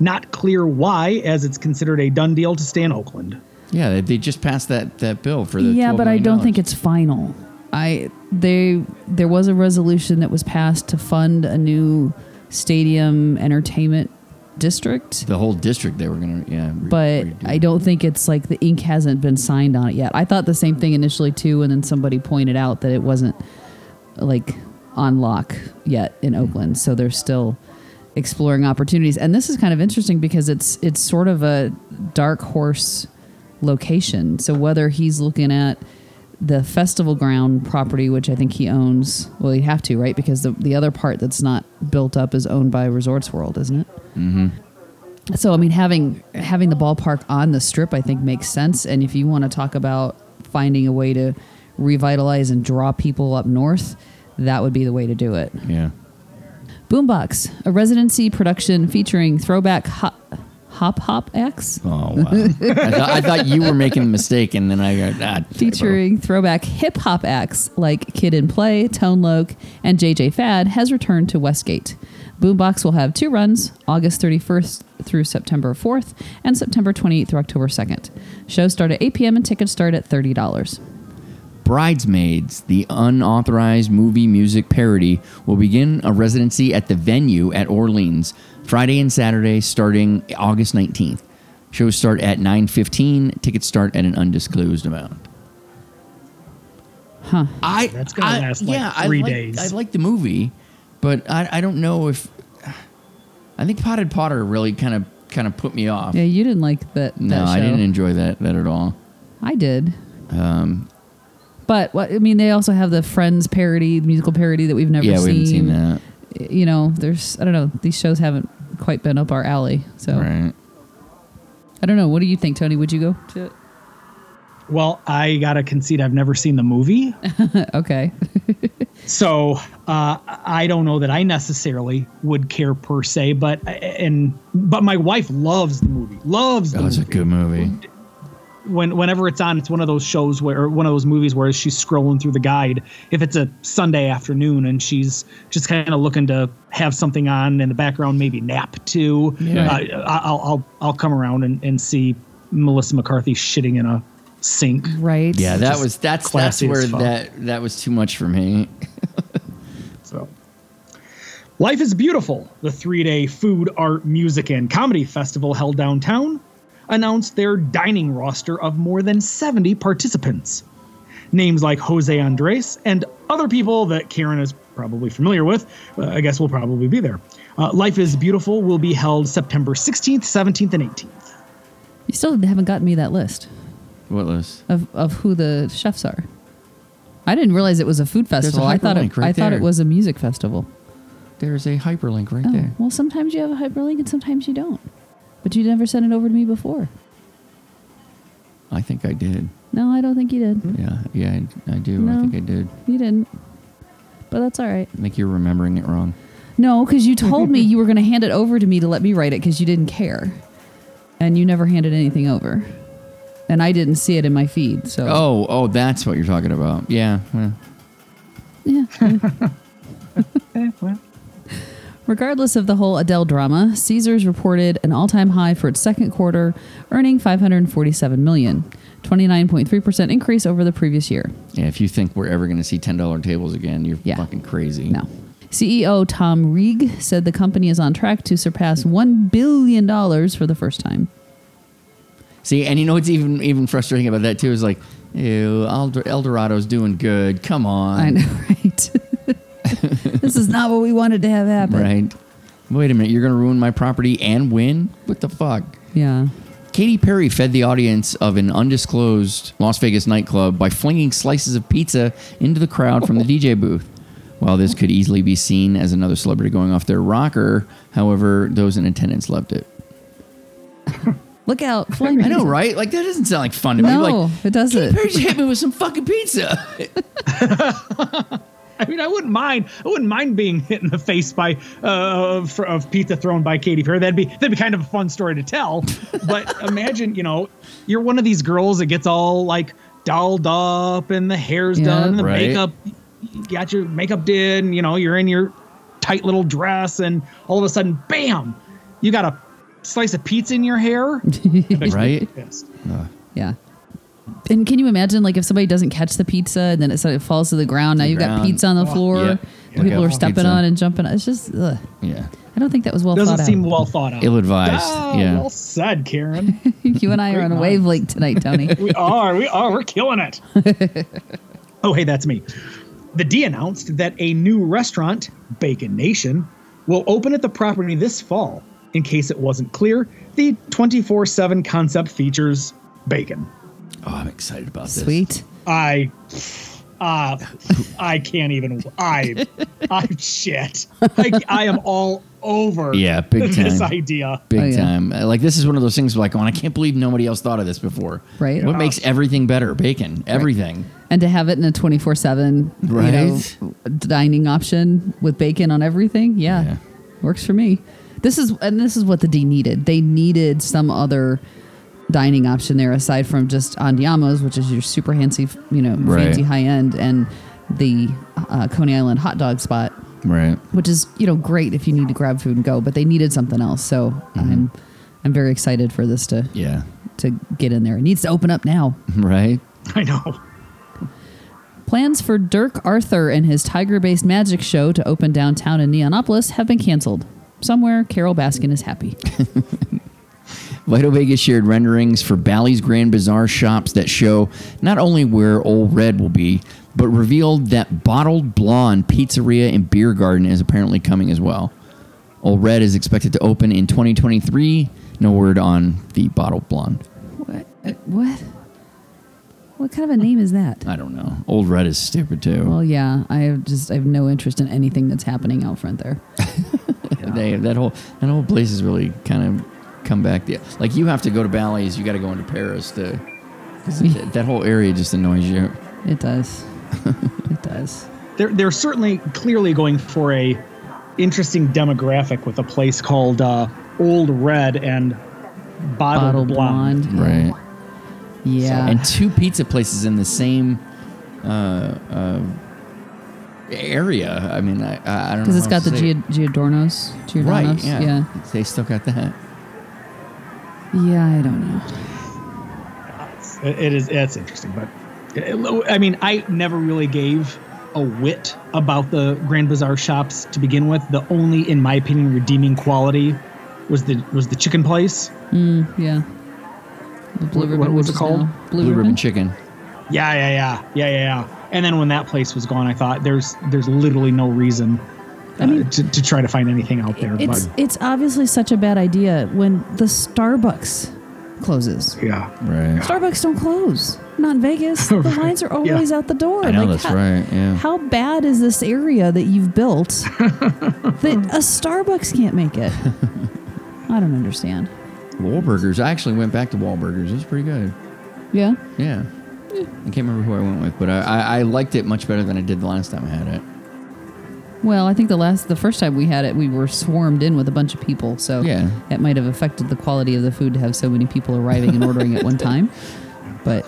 Not clear why, as it's considered a done deal to stay in Oakland. Yeah, they, they just passed that, that bill for the yeah, $12 but I don't think it's final. I they there was a resolution that was passed to fund a new stadium entertainment district, the whole district they were gonna yeah. re- but redo. I don't think it's like the ink hasn't been signed on it yet. I thought the same thing initially too, and then somebody pointed out that it wasn't like on lock yet in hmm. Oakland, so they're still exploring opportunities. And this is kind of interesting because it's it's sort of a dark horse location. So whether he's looking at the festival ground property, which I think he owns, well, he'd have to, right? Because the, the other part that's not built up is owned by Resorts World, isn't it? Mm-hmm. So I mean, having having the ballpark on the strip, I think makes sense. And if you want to talk about finding a way to revitalize and draw people up north, that would be the way to do it. yeah. Boombox, a residency production featuring throwback ho- Hop Hop X. Oh wow! I, thought, I thought you were making a mistake, and then I got ah, featuring throwback hip hop acts like Kid and Play, Tone Loc, and JJ Fad, has returned to Westgate. Boombox will have two runs, August 31st through September 4th, and September 28th through October 2nd. Shows start at 8 p.m. and tickets start at $30. Bridesmaids, the unauthorized movie music parody, will begin a residency at the venue at Orleans Friday and Saturday, starting August 19th. Shows start at 9:15. Tickets start at an undisclosed amount. Huh. I That's gonna I- last, like, yeah, three I like, days. I like the movie, but I, I don't know if I think Potted Potter really kind of kind of put me off. Yeah, you didn't like that. no, that I didn't enjoy that that at all. I did. Um, But what I mean, they also have the Friends parody, the musical parody that we've never seen. yeah, seen. we haven't seen that. You know, there's I don't know. These shows haven't quite been up our alley. So Right. I don't know. What do you think, Tony? Would you go to it? Well, I gotta concede I've never seen the movie, okay. so uh, I don't know that I necessarily would care per se. But and but my wife loves the movie, loves the Oh, it's a good movie. when whenever it's on, it's one of those shows where or one of those movies where she's scrolling through the guide. If it's a Sunday afternoon and she's just kind of looking to have something on in the background, maybe nap too, Yeah. uh, I'll I'll I'll come around and, and see Melissa McCarthy shitting in a sink. Right. Yeah, that was that's that's where that that was too much for me. So, Life is Beautiful, the three day food, art, music, and comedy festival held downtown, announced their dining roster of more than 70 participants. Names like Jose Andres and other people that Karen is probably familiar with, uh, I guess will probably be there. Uh, Life is Beautiful will be held September 16th, 17th, and 18th. You still haven't gotten me that list What was? of, of who the chefs are. I didn't realize it was a food festival. I thought it. right I thought it was a music festival. There's a hyperlink right Oh, there. well, sometimes you have a hyperlink and sometimes you don't. But you never sent it over to me before. I think I did. No, I don't think you did. Yeah, yeah, I, I do. I think I did. You didn't. But that's all right. I think you're remembering it wrong. No, because you told me you were going to hand it over to me to let me write it because you didn't care, and you never handed anything over, and I didn't see it in my feed. So Oh, oh, that's what you're talking about. Yeah. well, yeah. Regardless of the whole Adele drama, Caesars reported an all-time high for its second quarter, earning 547 million, 29.3% increase over the previous year. yeah. If you think we're ever going to see ten dollar tables again, you're Yeah. fucking crazy. No. CEO Tom Reeg said the company is on track to surpass $1 billion for the first time. See, and you know what's even even frustrating about that too is like, ew, Eld- Eldorado's doing good. Come on. I know, right? this is not what we wanted to have happen. Right. Wait a minute, you're going to ruin my property and win? What the fuck? Yeah. Katy Perry fed the audience of an undisclosed Las Vegas nightclub by flinging slices of pizza into the crowd from the DJ booth. While this could easily be seen as another celebrity going off their rocker, however, those in attendance loved it. Look out, flying I know, right? Like that doesn't sound like fun to me. No, Like, it doesn't. Katy Perry just hit me with some fucking pizza. I mean, I wouldn't mind. I wouldn't mind being hit in the face by uh, of, of pizza thrown by Katy Perry. That'd be that'd be kind of a fun story to tell. But imagine, you know, you're one of these girls that gets all like dolled up and the hair's Yeah. done, and the Right. makeup, you got your makeup did, and you know, you're in your tight little dress, and all of a sudden, bam, you got a slice of pizza in your hair. right? Pissed. Yeah. And can you imagine, like, if somebody doesn't catch the pizza and then it sort of falls to the ground? Now the you've got pizza on the Oh, floor. yeah. and Like People a are stepping pizza. on and jumping. It's just, ugh. Yeah. I don't think that was well thought. Doesn't thought seem out. well thought out. Ill advised. Ah, yeah. Well said, Karen. you and I are Great on a minds. wavelength tonight, Tony. we are. We are. We're killing it. oh, hey, that's me. The D announced that a new restaurant, Bacon Nation, will open at the property this fall. In case it wasn't clear, the 24 7 concept features bacon. Oh, I'm excited about this. Sweet. I. Uh, I can't even. I. I shit. I, I am all over Yeah, big time. this idea. Big Oh, yeah. time. Uh, Like this is one of those things where like, oh, I can't believe nobody else thought of this before. Right. What makes everything better? Bacon. Everything. And to have it in a 24 7 Right. dining option with bacon on everything. Yeah. Yeah. Works for me. This is and this is what the D needed. They needed some other dining option there aside from just Andiamo's, which is your super fancy, you know, Right. fancy high end, and the uh, Coney Island hot dog spot, Right. which is you know great if you need to grab food and go. But they needed something else, so I'm I'm very excited for this to Yeah. to get in there. It needs to open up now. Right. I know. Plans for Dirk Arthur and his tiger based magic show to open downtown in Neonopolis have been canceled. Somewhere, Carole Baskin is happy. Vital Vegas shared renderings for Bally's Grand Bazaar shops that show not only where Old Red will be, but revealed that Bottled Blonde Pizzeria and Beer Garden is apparently coming as well. Old Red is expected to open in 2023. No word on the Bottled Blonde. what? Uh, what? What kind of a name is that? I don't know. Old Red is stupid too. Well, yeah, I have just I have no interest in anything that's happening out front there. They, that whole that whole place has really kind of come back. The, like you have to go to Bally's, you got to go into Paris to. 'cause that, that whole area just annoys you. It does. it does. They're they're certainly clearly going for a interesting demographic with a place called uh, Old Red and Bottled, Bottle Blonde. blonde. Right. Yeah. and two pizza places in the same uh, uh, area. I mean, I, I I don't know. Because it's got the say Giordano's. Giordano's. right. Yeah. yeah. they still got that. Yeah, I don't know. It, it is it's interesting, but it- I mean, I never really gave a whit about the Grand Bazaar shops to begin with. The only, in my opinion, redeeming quality was the was the chicken place. Mm, yeah. The blue What- ribbon. what was which it is called? Blue, Blue ribbon. ribbon chicken. Yeah, yeah, yeah, yeah, yeah, yeah. And then when that place was gone, I thought there's there's literally no reason uh, to, to try to find anything out there. It's but it's obviously such a bad idea when the Starbucks closes. yeah, Right. Starbucks don't close. Not in Vegas. The lines are always out the door. I know that's how, right, yeah. How bad is this area that you've built that a Starbucks can't make it? I don't understand. Wahlburgers. I actually went back to Wahlburgers. It was pretty good. Yeah. Yeah. I can't remember who I went with, but I, I, I liked it much better than I did the last time I had it. Well, I think the last, the first time we had it, we were swarmed in with a bunch of people, so Yeah. it might have affected the quality of the food to have so many people arriving and ordering at one time. But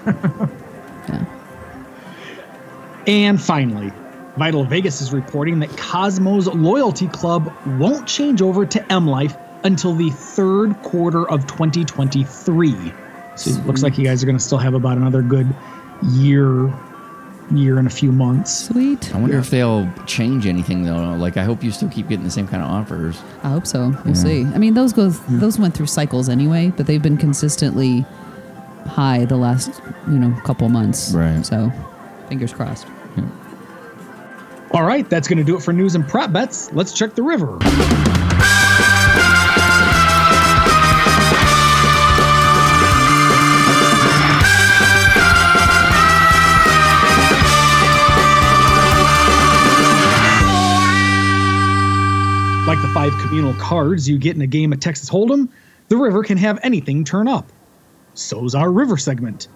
yeah, And finally, Vital Vegas is reporting that Cosmos Loyalty Club won't change over to M Life until the third quarter of 2023. So it looks like you guys are going to still have about another good year, year and a few months. sweet. I wonder if they'll change anything though. Like I hope you still keep getting the same kind of offers. I hope so. We'll see. I mean, those go those went through cycles anyway, but they've been consistently high the last you know couple months. Right. So, fingers crossed. All right, that's going to do it for news and prop bets. Let's check the river. Like the five communal cards you get in a game of Texas Hold'em, the river can have anything turn up. So's our river segment.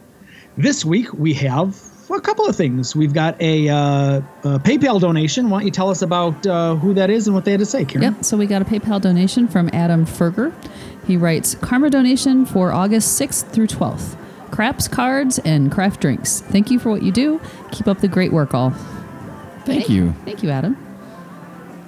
This week we have a couple of things. We've got a, uh, a PayPal donation. Why don't you tell us about uh, who that is and what they had to say, Karen? Yep. So we got a PayPal donation from Adam Ferger. He writes Karma donation for August 6th through 12th. Craps, cards, and craft drinks. Thank you for what you do. Keep up the great work, all. Thank you. Thank you, Adam.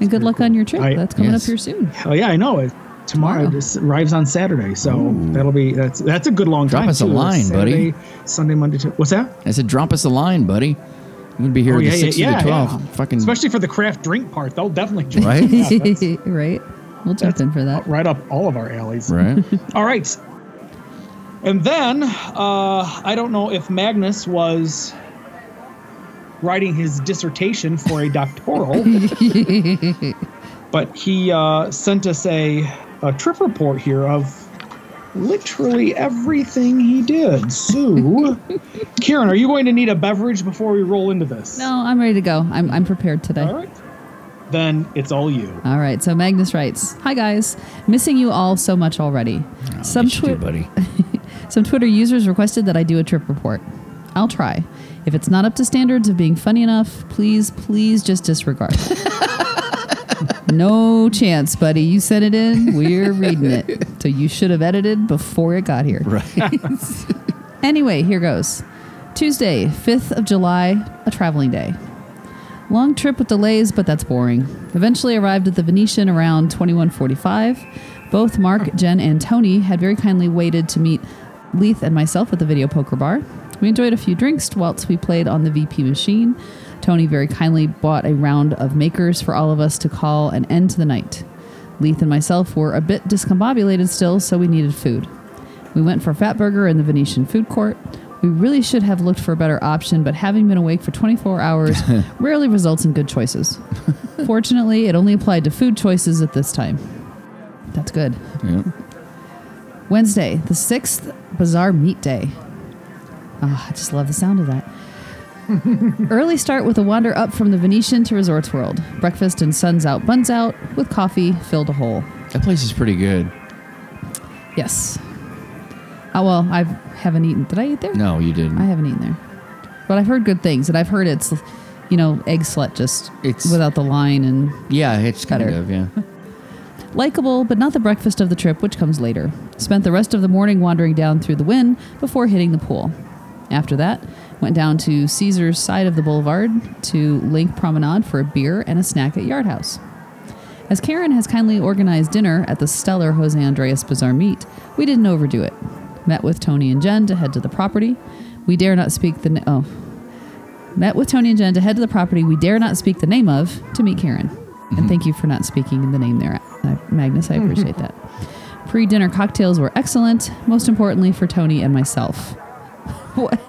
And good luck on your trip. I- That's coming yes. up here soon. Oh yeah, I know it. Tomorrow Tomorrow. this arrives on Saturday, so that'll be that's that's a good long Drop time. us a too. line, buddy. Sunday, Monday, Tuesday. What's that? I said, drop us a line, buddy. I'm gonna be here Oh, the yeah, yeah, to yeah, 12th. yeah. Fucking Especially for the craft drink part, they'll definitely join. Right? Yeah, right. We'll jump in for that. right up all of our alleys. right. All right. And then uh, I don't know if Magnus was writing his dissertation for a doctoral, but he uh, sent us a, a trip report here of literally everything he did. So, Karen, are you going to need a beverage before we roll into this? No, I'm ready to go. I'm, I'm prepared today. All right. Then it's all you. All right. So Magnus writes, "Hi guys, missing you all so much already. Some Yes, you do, buddy. some Twitter users requested that I do a trip report. I'll try. If it's not up to standards of being funny enough, please, please just disregard. no chance, buddy. You sent it in. We're reading it. So you should have edited before it got here. Right. Anyway, here goes. Tuesday, 5th of July, a traveling day. Long trip with delays, but that's boring. Eventually arrived at the Venetian around 2145. Both Mark, Jen, and Tony had very kindly waited to meet Leith and myself at the video poker bar. We enjoyed a few drinks whilst we played on the VP machine. Tony very kindly bought a round of makers for all of us to call an end to the night. Leith and myself were a bit discombobulated still, so we needed food. We went for Fat Burger in the Venetian food court. We really should have looked for a better option, but having been awake for 24 hours rarely results in good choices. Fortunately, it only applied to food choices at this time. That's good. Yep. Wednesday, the sixth Bazaar Meat Day. Ah, I just love the sound of that. Early start with a wander up from the Venetian to Resorts World. Breakfast and suns out, buns out, with coffee filled a hole. That place is pretty good. Yes. Oh well, I haven't eaten. Did I eat there? No, you didn't. I haven't eaten there, but I've heard good things, and I've heard it's, you know, Eggslut just It's- without the line and yeah, it's kind Better. of, yeah. likable, but not the breakfast of the trip, which comes later. Spent the rest of the morning wandering down through the Wynn before hitting the pool. After that, went down to Caesar's side of the boulevard to LINQ Promenade for a beer and a snack at Yard House. As Karen has kindly organized dinner at the stellar Jose Andres Bazaar Meat, we didn't overdo it. Met with Tony and Jen to head to the property. We dare not speak the na- oh. Met with Tony and Jen to head to the property we dare not speak the name of to meet Karen. And thank you for not speaking the name there, uh, Magnus. I appreciate that. Pre dinner cocktails were excellent, most importantly for Tony and myself. What?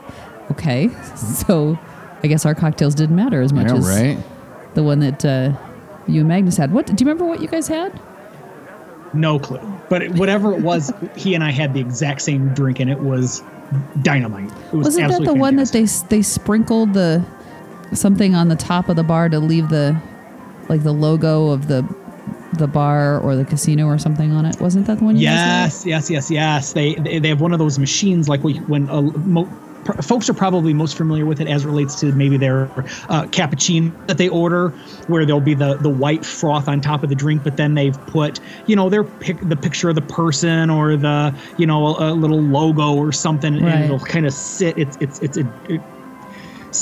Okay, so I guess our cocktails didn't matter as much Yeah, as right? the one that uh, you and Magnus had. What do you remember? What you guys had? No clue. But it- whatever it was, he and I had the exact same drink, and it was dynamite. It was Wasn't that the absolutely one that they they sprinkled the something on the top of the bar to leave the like the logo of the the bar or the casino or something on it? Wasn't that the one? You? Yes, yes, yes, yes. They they, they have one of those machines like we- when uh, mo- pr- folks are probably most familiar with it as relates to maybe their uh, cappuccino that they order, where there'll be the the white froth on top of the drink, but then they've put you know their pic the picture of the person or the you know a, a little logo or something, Right. and it'll kind of sit. It's it's it's a. It,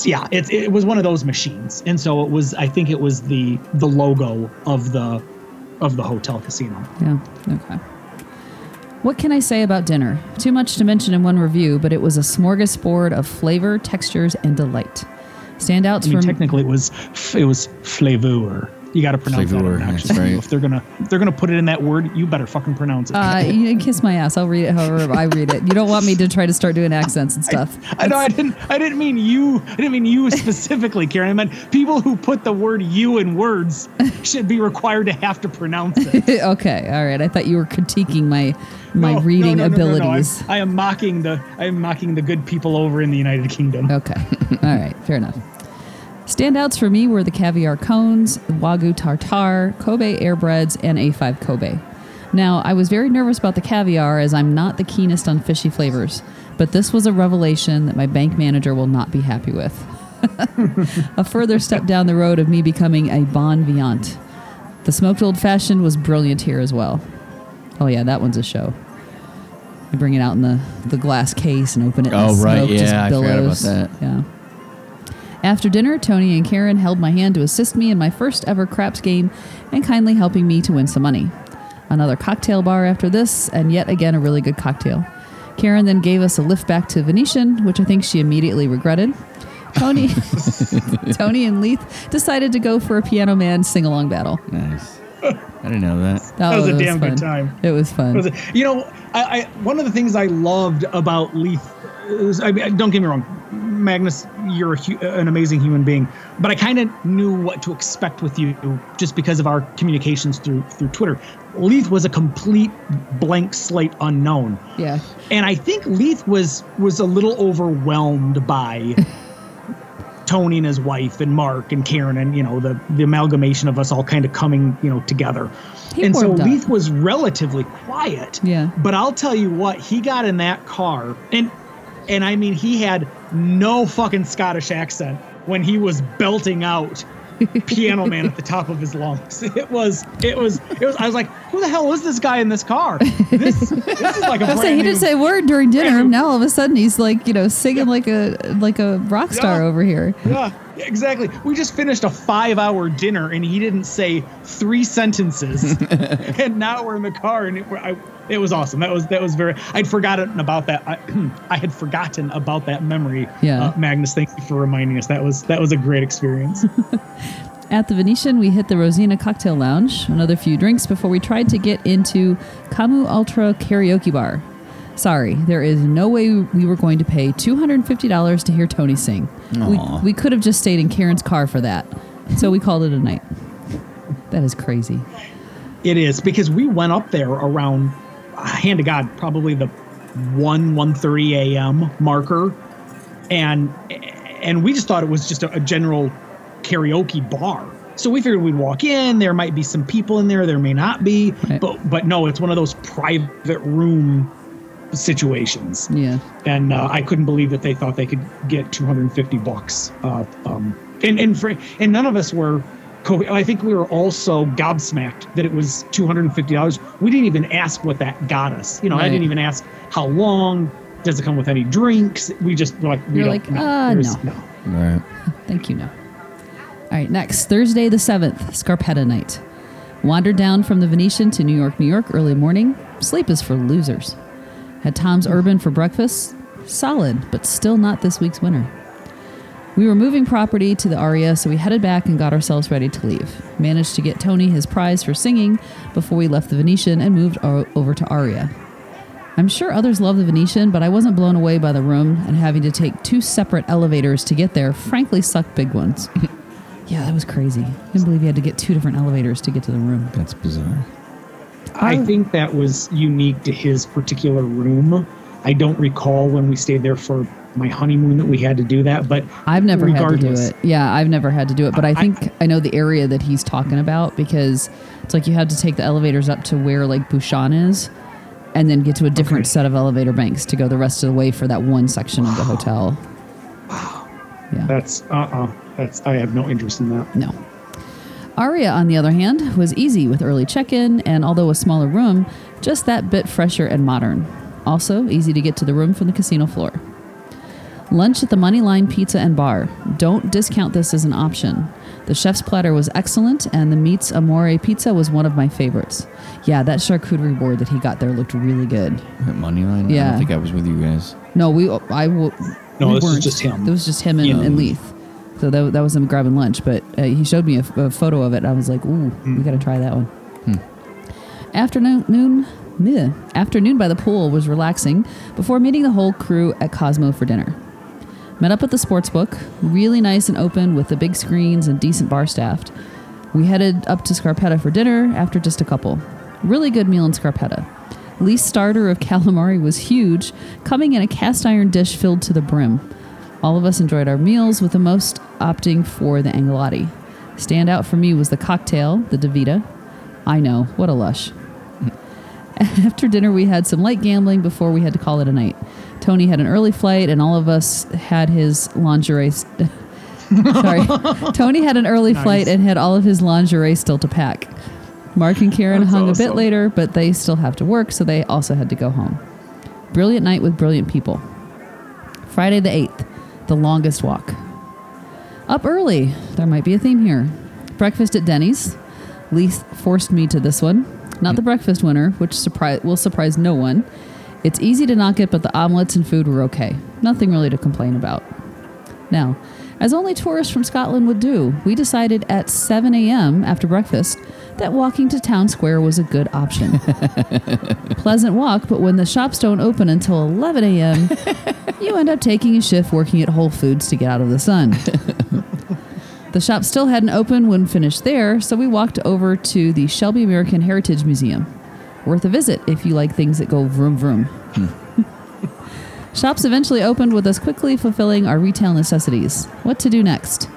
yeah, it, it was one of those machines, and so it was. I think it was the the logo of the of the hotel casino. Yeah. Okay. What can I say about dinner? Too much to mention in one review, but it was a smorgasbord of flavor, textures, and delight. Standouts I mean, from technically, it was it was flavor. You got to pronounce Flavor, that. that's right. if they're gonna if they're gonna put it in that word, you better fucking pronounce it. uh, you kiss my ass. I'll read it however I read it. You don't want me to try to start doing accents and stuff. I know I didn't I didn't mean you I didn't mean you specifically, Karen. I meant people who put the word "you" in words should be required to have to pronounce it. okay, all right. I thought you were critiquing my my No, no, reading no, no, no, no. I'm- abilities. I am mocking the I am mocking the good people over in the United Kingdom. Okay. All right. Fair enough. Standouts for me were the caviar cones, Wagyu tartar, Kobe airbreads, and A5 Kobe. Now, I was very nervous about the caviar as I'm not the keenest on fishy flavors, but this was a revelation that my bank manager will not be happy with. a further step down the road of me becoming a bon vivant. The smoked old fashioned was brilliant here as well. Oh, yeah, that one's a show. You bring it out in the, the glass case and open it. and Oh, the right, smoke just yeah, I forgot about billows. that. Yeah. After dinner, Tony and Karen held my hand to assist me in my first ever craps game and kindly helping me to win some money. Another cocktail bar after this, and yet again a really good cocktail. Karen then gave us a lift back to Venetian, which I think she immediately regretted. Tony, Tony and Leith decided to go for a Piano Man sing along battle. Nice. I didn't know that. That was a it damn good time. It was fun. Was it- You know, I, I one of the things I loved about Leith is, I mean, don't get me wrong, Magnus, you're a, hu- an amazing human being, but I kind of knew what to expect with you just because of our communications through through Twitter. Leith was a complete blank slate unknown, yeah. and I think Leith was was a little overwhelmed by. Tony and his wife and Mark and Karen and you know the the amalgamation of us all kind of coming you know together. He and so up. Leith was relatively quiet. Yeah. But I'll tell you what, he got in that car and and I mean he had no fucking Scottish accent when he was belting out piano man at the top of his lungs. It was, it was, it was. I was like, who the hell is this guy in this car? This, this is like a I was brand saying he didn't say a word during dinner. Now all of a sudden he's like, you know, singing like a like a rock star Yeah. over here. Yeah, exactly. We just finished a five-hour dinner, and he didn't say three sentences, and now we're in the car, and it, I, it was awesome. That was that was very. I'd forgotten about that. I, I had forgotten about that memory. Yeah. uh, Magnus, thank you for reminding us. That was that was a great experience. At the Venetian, we hit the Rosina Cocktail Lounge, another few drinks before we tried to get into Kamu Ultra Karaoke Bar. Sorry, there is no way we were going to pay $250 to hear Tony sing. We, Aw. we could have just stayed in Karen's car for that. So we called it a night. That is crazy. It is because we went up there around, uh, hand to God, probably the one one thirty a.m. marker, and and we just thought it was just a, a general karaoke bar. So we figured we'd walk in. There might be some people in there. There may not be, Right. but but no, it's one of those private room situations. Yeah. And uh, I couldn't believe that they thought they could get 250 bucks. Uh, um, and and for, and none of us were. co- I think we were also gobsmacked that it was 250 dollars. We didn't even ask what that got us. You know, I didn't even ask how long. Does it come with any drinks? We just were like, we You're like, know. uh, There's- no. Right. Thank you, no. All right, next, Thursday the 7th, Scarpetta night. Wandered down from the Venetian to New York, New York early morning. Sleep is for losers. Had Tom's Urban for breakfast. Solid, but still not this week's winner. We were moving property to the Aria, so we headed back and got ourselves ready to leave. Managed to get Tony his prize for singing before we left the Venetian and moved over to Aria. I'm sure others love the Venetian, but I wasn't blown away by the room, and having to take two separate elevators to get there frankly sucked big ones. yeah, that was crazy. I didn't believe you had to get two different elevators to get to the room. That's bizarre. I think that was unique to his particular room. I don't recall when we stayed there for my honeymoon that we had to do that, but I've never had to do it. Yeah, I've never had to do it, but I I- think I know the area that he's talking about because it's like you had to take the elevators up to where like Bouchon is and then get to a different Okay. set of elevator banks to go the rest of the way for that one section of the hotel. Wow. Yeah. That's uh uh That's I have no interest in that. No. Aria, on the other hand, was easy with early check in and although a smaller room, just that bit fresher and modern. Also, easy to get to the room from the casino floor. Lunch at the Moneyline Pizza and Bar. Don't discount this as an option. The chef's platter was excellent, and the meats amore pizza was one of my favorites. Yeah, that charcuterie board that he got there looked really good. At Moneyline? I Yeah. don't think I was with you guys. No, we I w- No, we this was weren't. just him. It was just him and, Yeah. and Leith. So that, that was him grabbing lunch. But uh, he showed me a photo of it. I was like, ooh, we got to try that one. Afternoon, noon, yeah, afternoon by the pool was relaxing before meeting the whole crew at Cosmo for dinner. Met up at the sports book, really nice and open with the big screens and decent bar staffed. We headed up to Scarpetta for dinner after just a couple. Really good meal in Scarpetta. Lee's starter of calamari was huge, coming in a cast iron dish filled to the brim. All of us enjoyed our meals, with the most opting for the Angelotti. Standout for me was the cocktail, the Davita. I know, what a lush. After dinner, we had some light gambling before we had to call it a night. Tony had an early flight, and all of us had his lingerie. St- Sorry. Tony had an early flight and had all of his lingerie still to pack. Mark and Karen That's hung a bit later, but they still have to work, so they also had to go home. Brilliant night with brilliant people. Friday the 8th, the longest walk. Up early. There might be a theme here. Breakfast at Denny's. Leith forced me to this one. Not the breakfast winner, which surprise will surprise no one. It's easy to knock it, but the omelets and food were okay. Nothing really to complain about. Now, as only tourists from Scotland would do, we decided at 7 a.m. after breakfast that walking to town square was a good option. Pleasant walk, but when the shops don't open until 11 a.m., you end up taking a shift working at Whole Foods to get out of the sun. the shop still hadn't opened when finished there, so we walked over to the Shelby American Heritage Museum. Worth a visit if you like things that go vroom vroom. Hmm. Shops eventually opened with us quickly fulfilling our retail necessities. What to do next?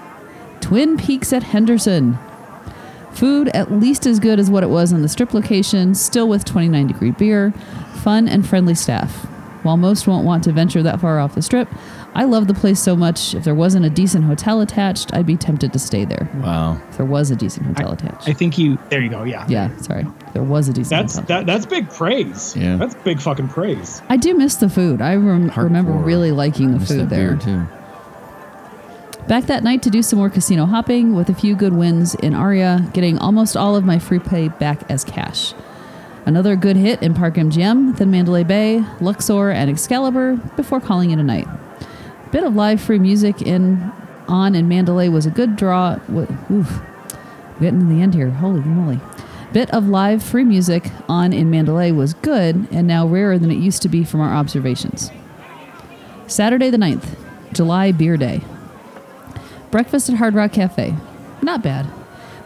Twin Peaks at Henderson. Food at least as good as what it was on the strip location, still with 29 degree beer, fun and friendly staff. While most won't want to venture that far off the strip, I love the place so much. If there wasn't a decent hotel attached, I'd be tempted to stay there. Wow. If there was a decent hotel attached. I think you. There you go. Yeah. yeah, sorry. There was a decent That's hotel. that. That's big praise. Yeah. That's big fucking praise. I do miss the food. I rem- remember really liking the Miss food that there. beer too. Back that night to do some more casino hopping with a few good wins in Aria, getting almost all of my free pay back as cash. Another good hit in Park MGM, then Mandalay Bay, Luxor, and Excalibur before calling it a night. Bit of live free music in on in Mandalay was a good draw. Oof, getting to the end here. Holy moly! Bit of live free music on in Mandalay was good and now rarer than it used to be from our observations. Saturday the 9th, July Beer Day. Breakfast at Hard Rock Cafe. Not bad.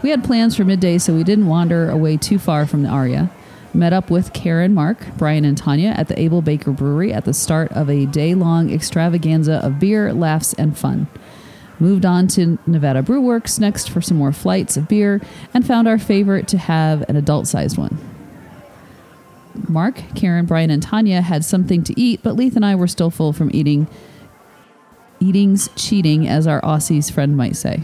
We had plans for midday, so we didn't wander away too far from the Aria. Met up with Karen, Mark, Brian, and Tanya at the Able Baker Brewery at the start of a day long extravaganza of beer, laughs, and fun. Moved on to Nevada Brew Works next for some more flights of beer and found our favorite to have an adult sized one. Mark, Karen, Brian, and Tanya had something to eat, but Leith and I were still full from eating eating's cheating, as our Aussies friend might say.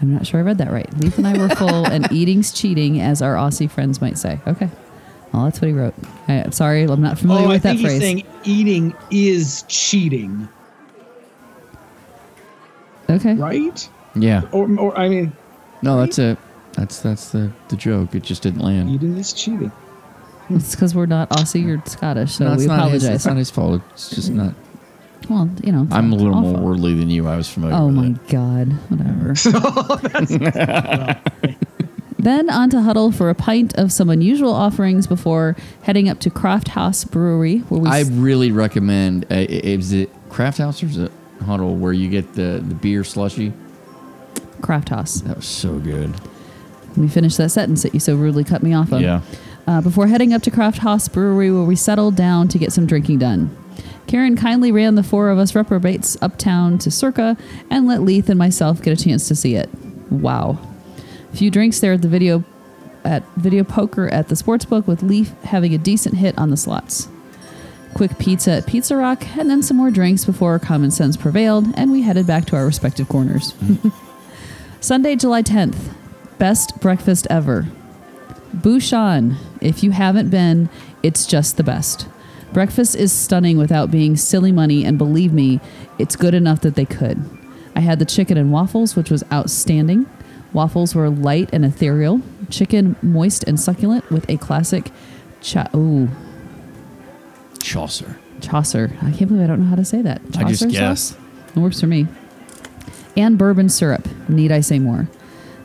I'm not sure I read that right. Leith and I were full, and eating's cheating, as our Aussie friends might say. Okay. Well, that's what he wrote. I, am sorry, I'm not familiar oh, I with that think he's phrase. saying eating is cheating, okay. right? Yeah. Or, or I mean, No, that's it. That's that's the the joke. It just didn't land. eating is cheating. It's because we're not Aussie or Scottish, so no, it's we not his, apologize. it's not his fault. It's just not. Well, you know. I'm a little our more worldly than you. I was familiar. Oh with my it. God. Whatever. then on to HUDL for a pint of some unusual offerings before heading up to CraftHaus Brewery, where we. I s- really recommend. Uh, is it CraftHaus or is it HUDL where you get the the beer slushy? CraftHaus. That was so good. Let me finish that sentence that you so rudely cut me off on. Yeah. Uh, before heading up to CraftHaus Brewery, where we settled down to get some drinking done. Karen kindly ran the four of us reprobates uptown to Circa and let Leith and myself get a chance to see it. Wow. A few drinks there at the video at video poker at the sportsbook with Leith having a decent hit on the slots. Quick pizza at Pizza Rock, and then some more drinks before common sense prevailed, and we headed back to our respective corners. Sunday, July 10th. Best breakfast ever. Bouchon. If you haven't been, it's just the best. Breakfast is stunning without being silly money, and believe me, it's good enough that they could. I had the chicken and waffles, which was outstanding. Waffles were light and ethereal. Chicken moist and succulent with a classic cha- ooh, Chaucer. Chaucer. I can't believe I don't know how to say that. I just Chaucer guessed. sauce? It works for me. And bourbon syrup. Need I say more?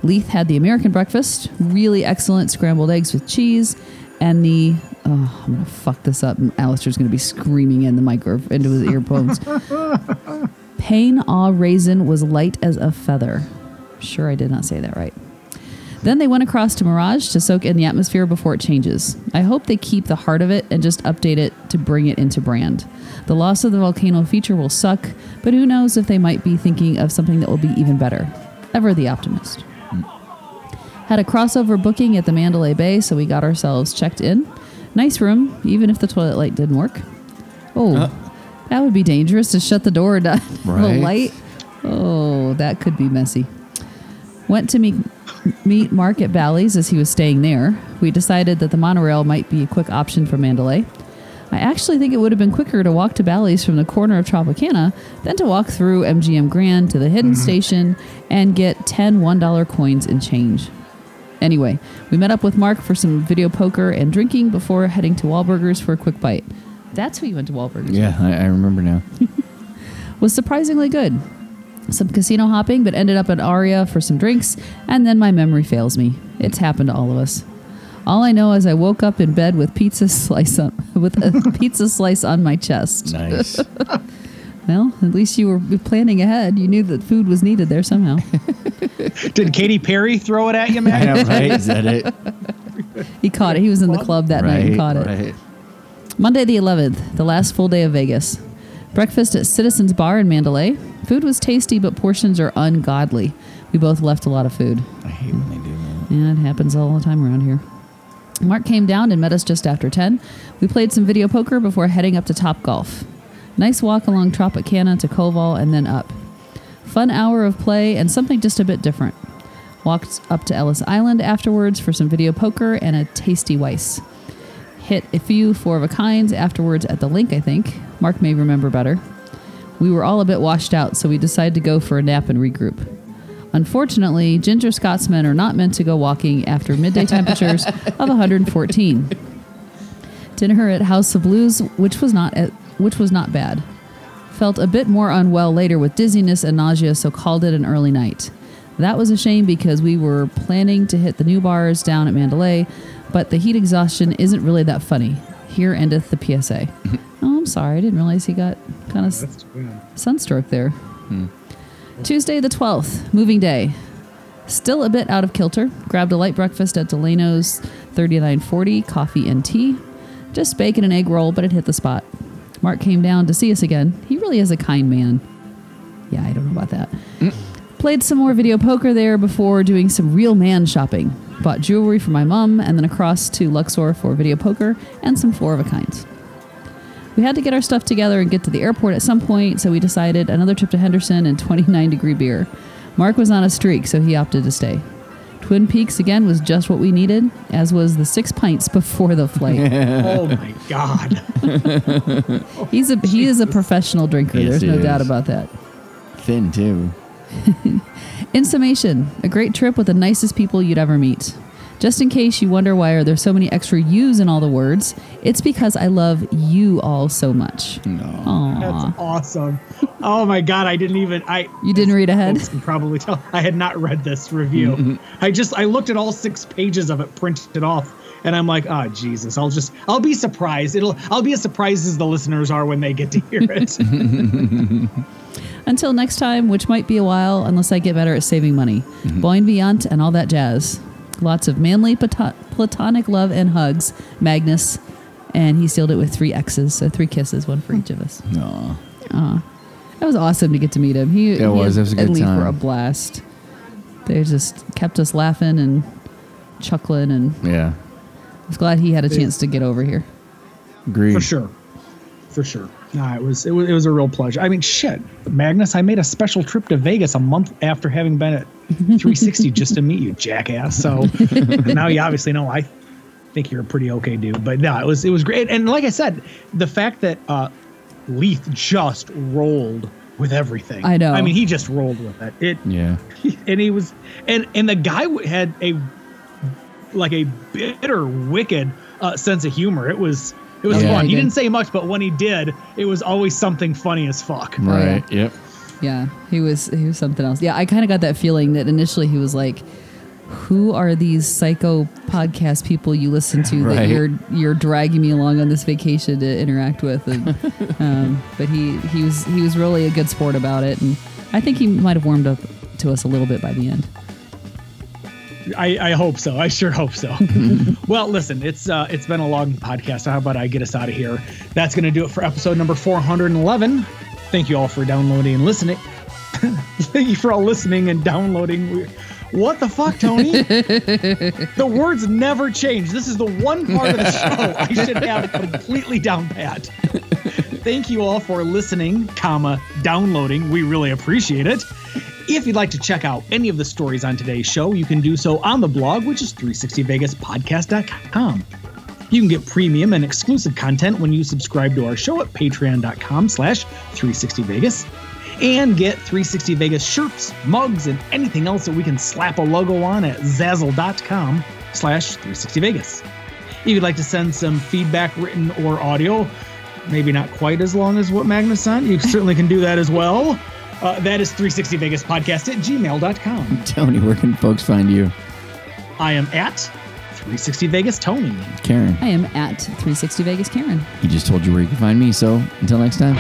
Leith had the American breakfast, really excellent scrambled eggs with cheese, and the oh, I'm gonna fuck this up. and Alistair's gonna be screaming in the micro into his earphones. Pain au raisin was light as a feather. Sure, I did not say that right. Then they went across to Mirage to soak in the atmosphere before it changes. I hope they keep the heart of it and just update it to bring it into brand. The loss of the volcano feature will suck, but who knows if they might be thinking of something that will be even better. Ever the optimist. Had a crossover booking at the Mandalay Bay, so we got ourselves checked in. Nice room, even if the toilet light didn't work. Oh, uh. that would be dangerous to shut the door down. the light. Oh, that could be messy. Went to meet, meet Mark at Bally's as he was staying there. We decided that the monorail might be a quick option for Mandalay. I actually think it would have been quicker to walk to Bally's from the corner of Tropicana than to walk through MGM Grand to the hidden mm-hmm. station and get 10 $1 coins in change. Anyway, we met up with Mark for some video poker and drinking before heading to Wahlburgers for a quick bite. That's who you went to Wahlburgers Yeah, I, I remember now. was surprisingly good. Some casino hopping, but ended up at Aria for some drinks, and then my memory fails me. It's happened to all of us. All I know is I woke up in bed with pizza slice on, with a pizza slice on my chest. Nice. Well, at least you were planning ahead. You knew that food was needed there somehow. Did Katy Perry throw it at you, I man? know, right? Is that it? he caught it. He was in the club that night and caught it. Right. Monday the 11th, the last full day of Vegas. Breakfast at Citizens Bar in Mandalay. Food was tasty, but portions are ungodly. We both left a lot of food. I hate when they do that. Yeah, it happens all the time around here. Mark came down and met us just after 10. We played some video poker before heading up to Top Golf. Nice walk along Tropicana to Koval and then up. Fun hour of play and something just a bit different. Walked up to Ellis Island afterwards for some video poker and a tasty Weiss. Hit a few four of a kinds afterwards at the LINQ, I think. Mark may remember better. We were all a bit washed out, so we decided to go for a nap and regroup. Unfortunately, ginger Scotsmen are not meant to go walking after midday temperatures of 114. Dinner at House of Blues, which was not which was not bad. Felt a bit more unwell later with dizziness and nausea, so called it an early night. That was a shame because we were planning to hit the new bars down at Mandalay, but the heat exhaustion isn't really that funny. Here endeth the PSA. oh, I'm sorry, I didn't realize he got kind of sunstroke there. Hmm. Tuesday the 12th, moving day. Still a bit out of kilter. Grabbed a light breakfast at Delano's 3940, coffee and tea. Just bacon and egg roll, but it hit the spot. Mark came down to see us again. He really is a kind man. Yeah, I don't know about that. Mm. Played some more video poker there before doing some real man shopping. Bought jewelry for my mom and then across to Luxor for video poker and some four of a kinds. We had to get our stuff together and get to the airport at some point, so we decided another trip to Henderson and 29 degree beer. Mark was on a streak, so he opted to stay. Twin Peaks again was just what we needed, as was the six pints before the flight. oh my god. He's a he is a professional drinker. Yes, There's no is. doubt about that. Thin too. In summation, a great trip with the nicest people you'd ever meet. Just in case you wonder why are there so many extra U's in all the words, it's because I love you all so much. Aww. That's awesome. Oh my god, I didn't even I You didn't read ahead? folks can probably tell I had not read this review. Mm-hmm. I just I looked at all six pages of it, printed it off, and I'm like, oh Jesus, I'll just I'll be surprised. It'll I'll be as surprised as the listeners are when they get to hear it. Until next time, which might be a while unless I get better at saving money. Mm-hmm. Bon vivant and all that jazz. Lots of manly plato- platonic love and hugs. Magnus. And he sealed it with three X's, so three kisses, one for each of us. Aw. Aw. That was awesome to get to meet him. He, It he was. and It was a good Ed Leaf were a blast. They just kept us laughing and chuckling, and Yeah. I was glad he had a chance to get over here. Agreed. For sure. For sure. Nah, it was it was it was a real pleasure. I mean, shit, Magnus, I made a special trip to Vegas a month after having been at 360 just to meet you, jackass. So now you obviously know I think you're a pretty okay dude. But no, it was it was great. And like I said, the fact that uh Leith just rolled with everything. I know. I mean, he just rolled with it. It Yeah. and he was and and the guy had a like a bitter wicked uh, sense of humor it was it was Yeah, fun he he did. didn't say much but when he did it was always something funny as fuck Right. Yep. Yeah, he was he was something else. Yeah, I kind of got that feeling that initially he was like, "Who are these psycho podcast people you listen to that Right. you're you're dragging me along on this vacation to interact with?" And, um, but he he was he was really a good sport about it, and I think he might have warmed up to us a little bit by the end. I, I hope so. I sure hope so. Well listen it's uh it's been a long podcast how about i get us out of here? That's gonna do it for episode number 411 thank you all for downloading and listening. Thank you for all listening and downloading. What the fuck tony? The words never change. This is the one part of the show i should have completely down pat. Thank you all for listening comma downloading. We really appreciate it if you'd like to check out any of the stories on today's show, you can do so on the blog, which is 360vegaspodcast.com. You can get premium and exclusive content when you subscribe to our show at patreon.com slash 360vegas and get 360 Vegas shirts, mugs, and anything else that we can slap a logo on at zazzle.com slash 360vegas. If you'd like to send some feedback, written or audio, maybe not quite as long as what Magnus sent, you certainly can do that as well. Uh, that is 360vegaspodcast at gmail.com. Tony, where can folks find you? I am at 360 Vegas Tony. Karen, I am at 360 Vegas Karen. he just told you where you can find me. So until next time.